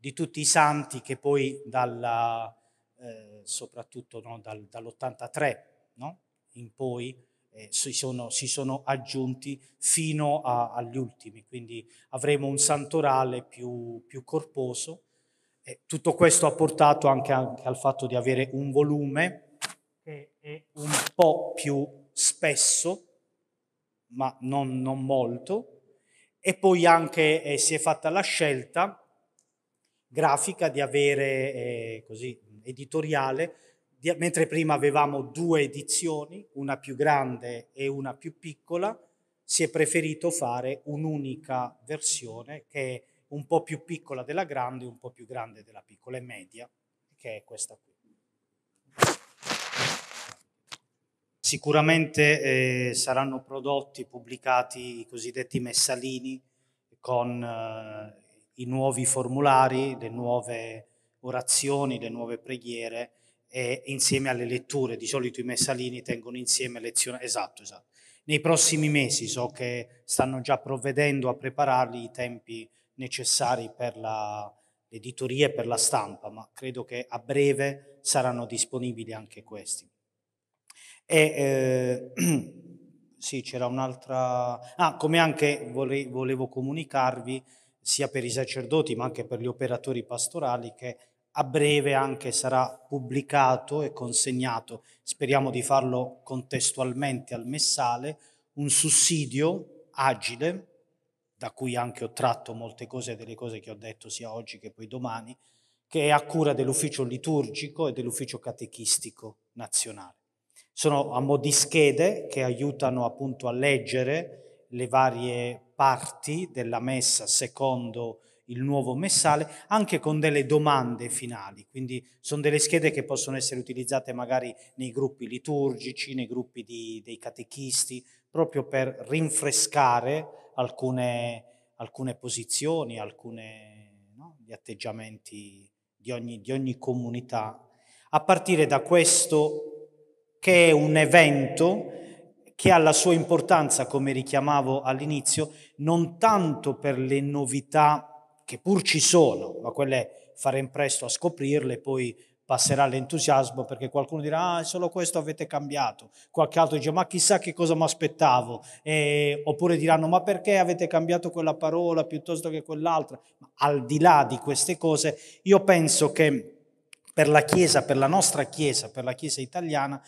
di tutti i santi che poi dalla, eh, soprattutto no, dal, dall'83 no, in poi eh, si, sono, si, sono, aggiunti fino a, agli ultimi, quindi avremo un santorale più, più corposo. Eh, tutto questo ha portato anche, anche, al fatto di avere un volume che è un po' più spesso, ma non, non molto, e poi anche eh, si è fatta la scelta grafica, di avere eh, così, editoriale, di, mentre prima avevamo due edizioni, una più grande e una più piccola, si è preferito fare un'unica versione che è un po' più piccola della grande un po' più grande della piccola e media, che è questa qui. Sicuramente eh, saranno prodotti, pubblicati i cosiddetti messalini con eh, i nuovi formulari, le nuove orazioni, le nuove preghiere e insieme alle letture. Di solito i messalini tengono insieme lezioni. Esatto, esatto. Nei prossimi mesi so che stanno già provvedendo a prepararli i tempi necessari per la, l'editoria e per la stampa, ma credo che a breve saranno disponibili anche questi. E, eh, [clears throat] sì, c'era un'altra... Ah, come anche vole, volevo comunicarvi, sia per i sacerdoti ma anche per gli operatori pastorali, che a breve anche sarà pubblicato e consegnato, speriamo di farlo contestualmente al messale, un sussidio agile da cui anche ho tratto molte cose delle cose che ho detto sia oggi che poi domani, che è a cura dell'ufficio liturgico e dell'ufficio catechistico nazionale. Sono a mo' di schede che aiutano appunto a leggere le varie parti della messa secondo il nuovo messale, anche con delle domande finali. Quindi sono delle schede che possono essere utilizzate magari nei gruppi liturgici, nei gruppi di, dei catechisti, proprio per rinfrescare alcune, alcune posizioni, alcuni no, atteggiamenti di ogni, di ogni comunità, a partire da questo che è un evento che ha la sua importanza, come richiamavo all'inizio, non tanto per le novità che pur ci sono, ma quelle faremo presto a scoprirle, poi passerà l'entusiasmo perché qualcuno dirà ah, solo questo avete cambiato, qualche altro dice ma chissà che cosa mi aspettavo, eh, oppure diranno ma perché avete cambiato quella parola piuttosto che quell'altra. Ma al di là di queste cose, io penso che per la Chiesa, per la nostra Chiesa, per la Chiesa italiana,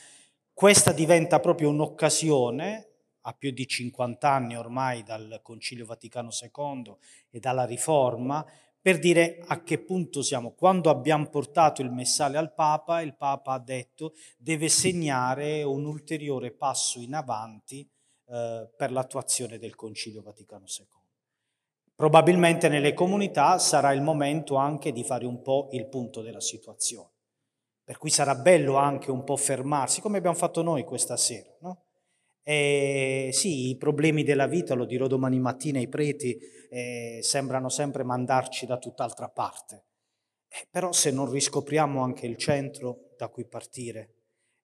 questa diventa proprio un'occasione a più di 50 anni ormai dal Concilio Vaticano II e dalla Riforma, per dire a che punto siamo. Quando abbiamo portato il messale al Papa, il Papa ha detto deve segnare un ulteriore passo in avanti eh, per l'attuazione del Concilio Vaticano II. Probabilmente nelle comunità sarà il momento anche di fare un po' il punto della situazione. Per cui sarà bello anche un po' fermarsi, come abbiamo fatto noi questa sera, no? Eh, sì, i problemi della vita, lo dirò domani mattina ai preti, eh, sembrano sempre mandarci da tutt'altra parte. Eh, però se non riscopriamo anche il centro da cui partire,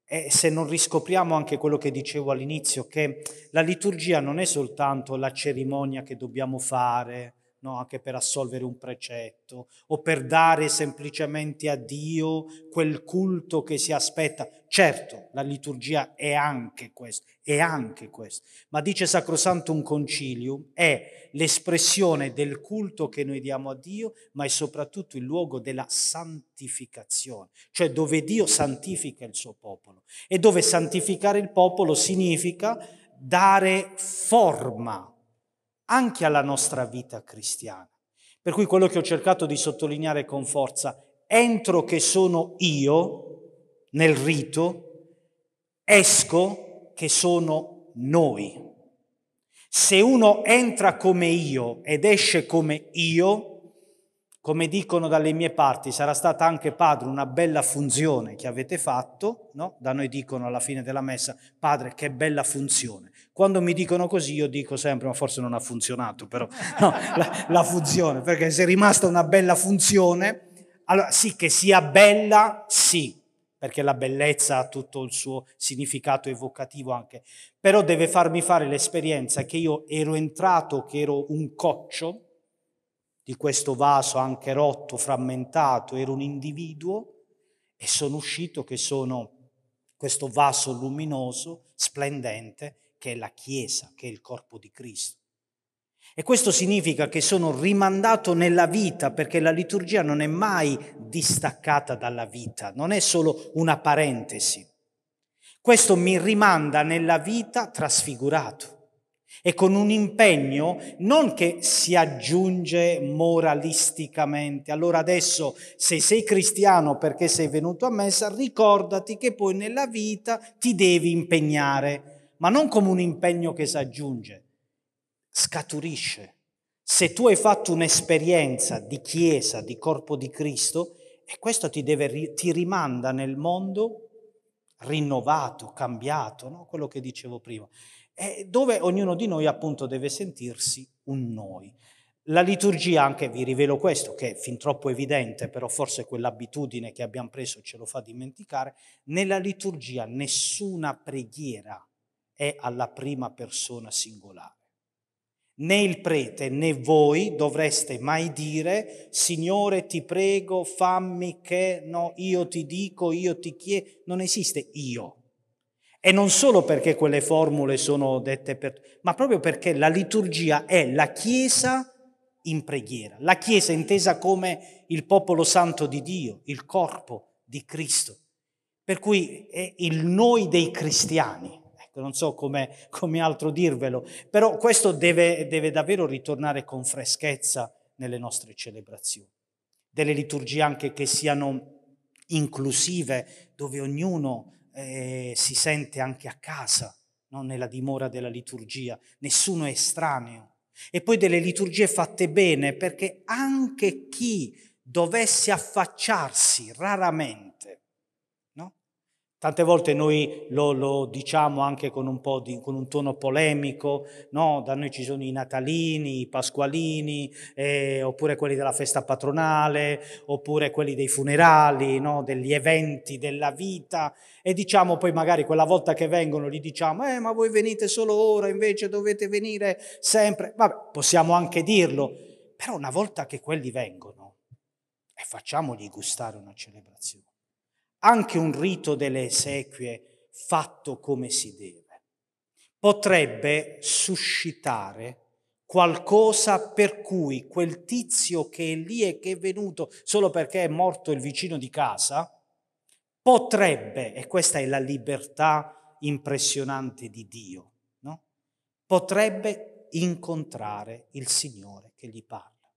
e se non riscopriamo anche quello che dicevo all'inizio, che la liturgia non è soltanto la cerimonia che dobbiamo fare, no? anche per assolvere un precetto o per dare semplicemente a Dio quel culto che si aspetta. Certo, la liturgia è anche questo, è anche questo, ma dice Sacrosanto un concilium, è l'espressione del culto che noi diamo a Dio, ma è soprattutto il luogo della santificazione, cioè dove Dio santifica il suo popolo e dove santificare il popolo significa dare forma anche alla nostra vita cristiana. Per cui quello che ho cercato di sottolineare con forza, entro che sono io nel rito, esco che sono noi. Se uno entra come io ed esce come io, come dicono dalle mie parti, sarà stata anche padre una bella funzione che avete fatto, no? Da noi dicono alla fine della messa, padre, che bella funzione. Quando mi dicono così io dico sempre, ma forse non ha funzionato, però no, la, la funzione, perché se è rimasta una bella funzione, allora sì che sia bella, sì, perché la bellezza ha tutto il suo significato evocativo anche, però deve farmi fare l'esperienza che io ero entrato, che ero un coccio, di questo vaso anche rotto, frammentato, ero un individuo e sono uscito che sono questo vaso luminoso, splendente, che è la Chiesa, che è il corpo di Cristo. E questo significa che sono rimandato nella vita, perché la liturgia non è mai distaccata dalla vita, non è solo una parentesi. Questo mi rimanda nella vita trasfigurato e con un impegno non che si aggiunge moralisticamente. Allora adesso se sei cristiano perché sei venuto a messa, ricordati che poi nella vita ti devi impegnare, ma non come un impegno che si aggiunge, scaturisce. Se tu hai fatto un'esperienza di chiesa, di corpo di Cristo, e questo ti, deve, ti rimanda nel mondo rinnovato, cambiato, no? quello che dicevo prima, dove ognuno di noi appunto deve sentirsi un noi. La liturgia anche, vi rivelo questo, che è fin troppo evidente, però forse quell'abitudine che abbiamo preso ce lo fa dimenticare, nella liturgia nessuna preghiera è alla prima persona singolare. Né il prete né voi dovreste mai dire, Signore ti prego, fammi che, no, io ti dico, io ti chiedo, non esiste io. E non solo perché quelle formule sono dette per... ma proprio perché la liturgia è la Chiesa in preghiera. La Chiesa intesa come il popolo santo di Dio, il corpo di Cristo. Per cui è il noi dei cristiani. Ecco, non so come, come altro dirvelo, però questo deve, deve davvero ritornare con freschezza nelle nostre celebrazioni. Delle liturgie anche che siano inclusive, dove ognuno eh, si sente anche a casa, non nella dimora della liturgia, nessuno è estraneo e poi delle liturgie fatte bene perché anche chi dovesse affacciarsi raramente? Tante volte noi lo, lo diciamo anche con un, di, con un tono polemico, no? Da noi ci sono i natalini, i pasqualini, eh, oppure quelli della festa patronale, oppure quelli dei funerali, no? Degli eventi della vita e diciamo poi magari quella volta che vengono gli diciamo eh ma voi venite solo ora invece dovete venire sempre vabbè possiamo anche dirlo però una volta che quelli vengono e facciamogli gustare una celebrazione anche un rito delle esequie fatto come si deve potrebbe suscitare qualcosa per cui quel tizio che è lì e che è venuto solo perché è morto il vicino di casa potrebbe, e questa è la libertà impressionante di Dio, no? potrebbe incontrare il Signore che gli parla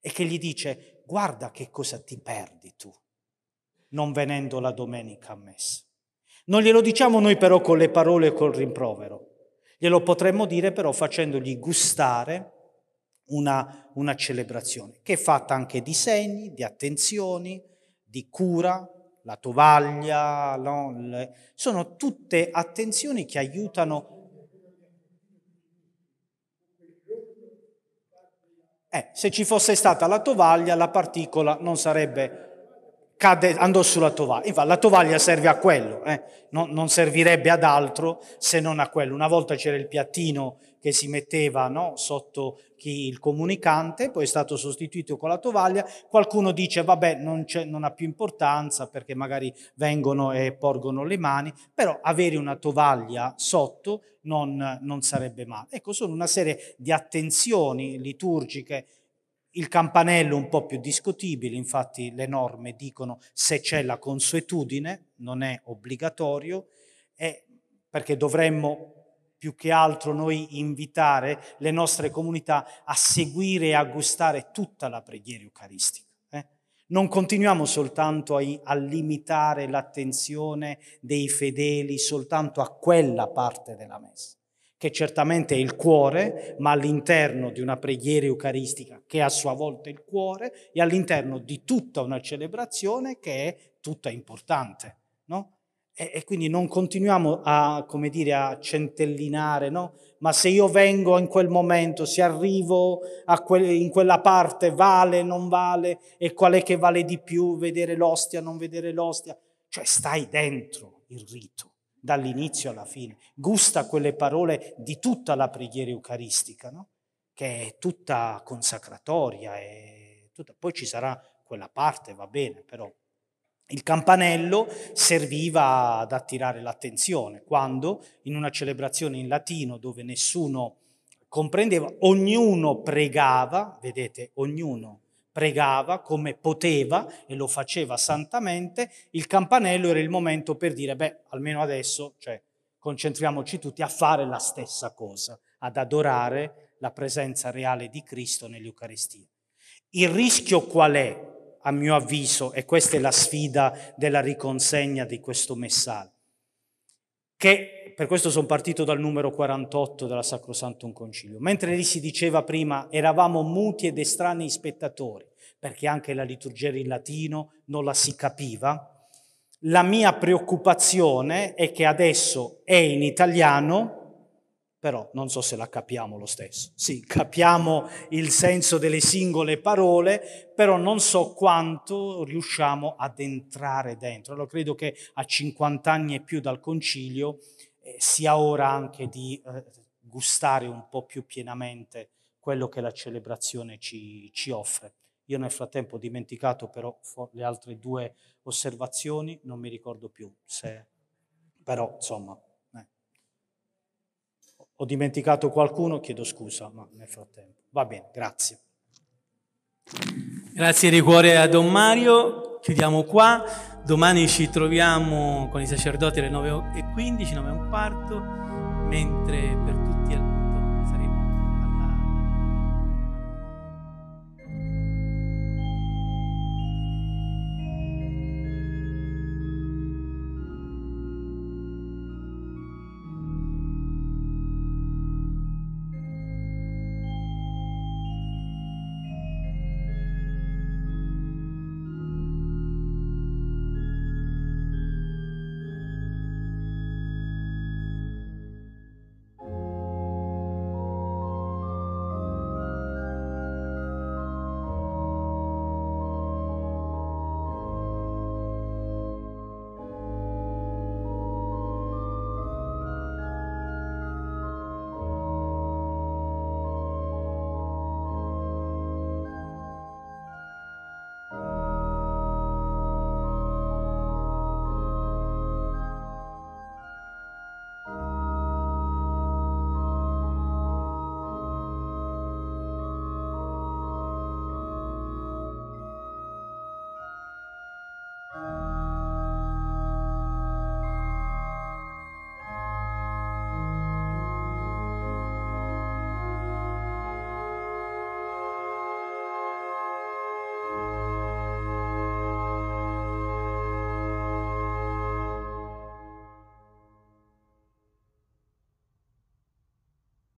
e che gli dice guarda che cosa ti perdi tu non venendo la domenica a messa. Non glielo diciamo noi però con le parole e col rimprovero, glielo potremmo dire però facendogli gustare una, una celebrazione che è fatta anche di segni, di attenzioni, di cura, la tovaglia, no? Sono tutte attenzioni che aiutano. Eh, se ci fosse stata la tovaglia, la particola non sarebbe cade, andò sulla tovaglia. Infatti la tovaglia serve a quello, eh? non, non, servirebbe ad altro se non a quello. Una volta c'era il piattino che si metteva no, sotto chi, il comunicante, poi è stato sostituito con la tovaglia. Qualcuno dice vabbè non, non ha più importanza perché magari vengono e porgono le mani, però avere una tovaglia sotto non, non sarebbe male. Ecco, sono una serie di attenzioni liturgiche il campanello un po' più discutibile, infatti le norme dicono se c'è la consuetudine, non è obbligatorio, perché dovremmo più che altro noi invitare le nostre comunità a seguire e a gustare tutta la preghiera eucaristica. Eh? Non continuiamo soltanto a, a limitare l'attenzione dei fedeli soltanto a quella parte della messa che certamente è il cuore, ma all'interno di una preghiera eucaristica che è a sua volta il cuore e all'interno di tutta una celebrazione che è tutta importante, no? E, e quindi non continuiamo a, come dire, a centellinare, no? Ma se io vengo in quel momento, se arrivo que- in quella parte, vale, non vale, e qual è che vale di più, vedere l'ostia, non vedere l'ostia? Cioè stai dentro il rito dall'inizio alla fine, gusta quelle parole di tutta la preghiera eucaristica, no? che è tutta consacratoria, è tutta... poi ci sarà quella parte, va bene, però il campanello serviva ad attirare l'attenzione quando in una celebrazione in latino dove nessuno comprendeva, ognuno pregava, vedete, ognuno pregava come poteva e lo faceva santamente, il campanello era il momento per dire, beh, almeno adesso, cioè, concentriamoci tutti a fare la stessa cosa, ad adorare la presenza reale di Cristo nell'Eucaristia. Il rischio qual è, a mio avviso, e questa è la sfida della riconsegna di questo messaggio, che per questo sono partito dal numero 48 della Sacrosantum Concilio. Mentre lì si diceva prima, eravamo muti ed estranei spettatori, perché anche la liturgia in latino non la si capiva, La mia preoccupazione è che adesso è in italiano, però non so se la capiamo lo stesso. Sì, capiamo il senso delle singole parole, però non so quanto riusciamo ad entrare dentro. Allora credo che a 50 anni e più dal concilio eh, sia ora anche di eh, gustare un po' più pienamente quello che la celebrazione ci, ci offre. Io nel frattempo ho dimenticato però le altre due osservazioni, non mi ricordo più, se... però insomma ho dimenticato qualcuno, chiedo scusa, ma nel frattempo. Va bene, grazie. Grazie di cuore a Don Mario, chiudiamo qua. Domani ci troviamo con i sacerdoti alle 9.15, 9.15, mentre per tutti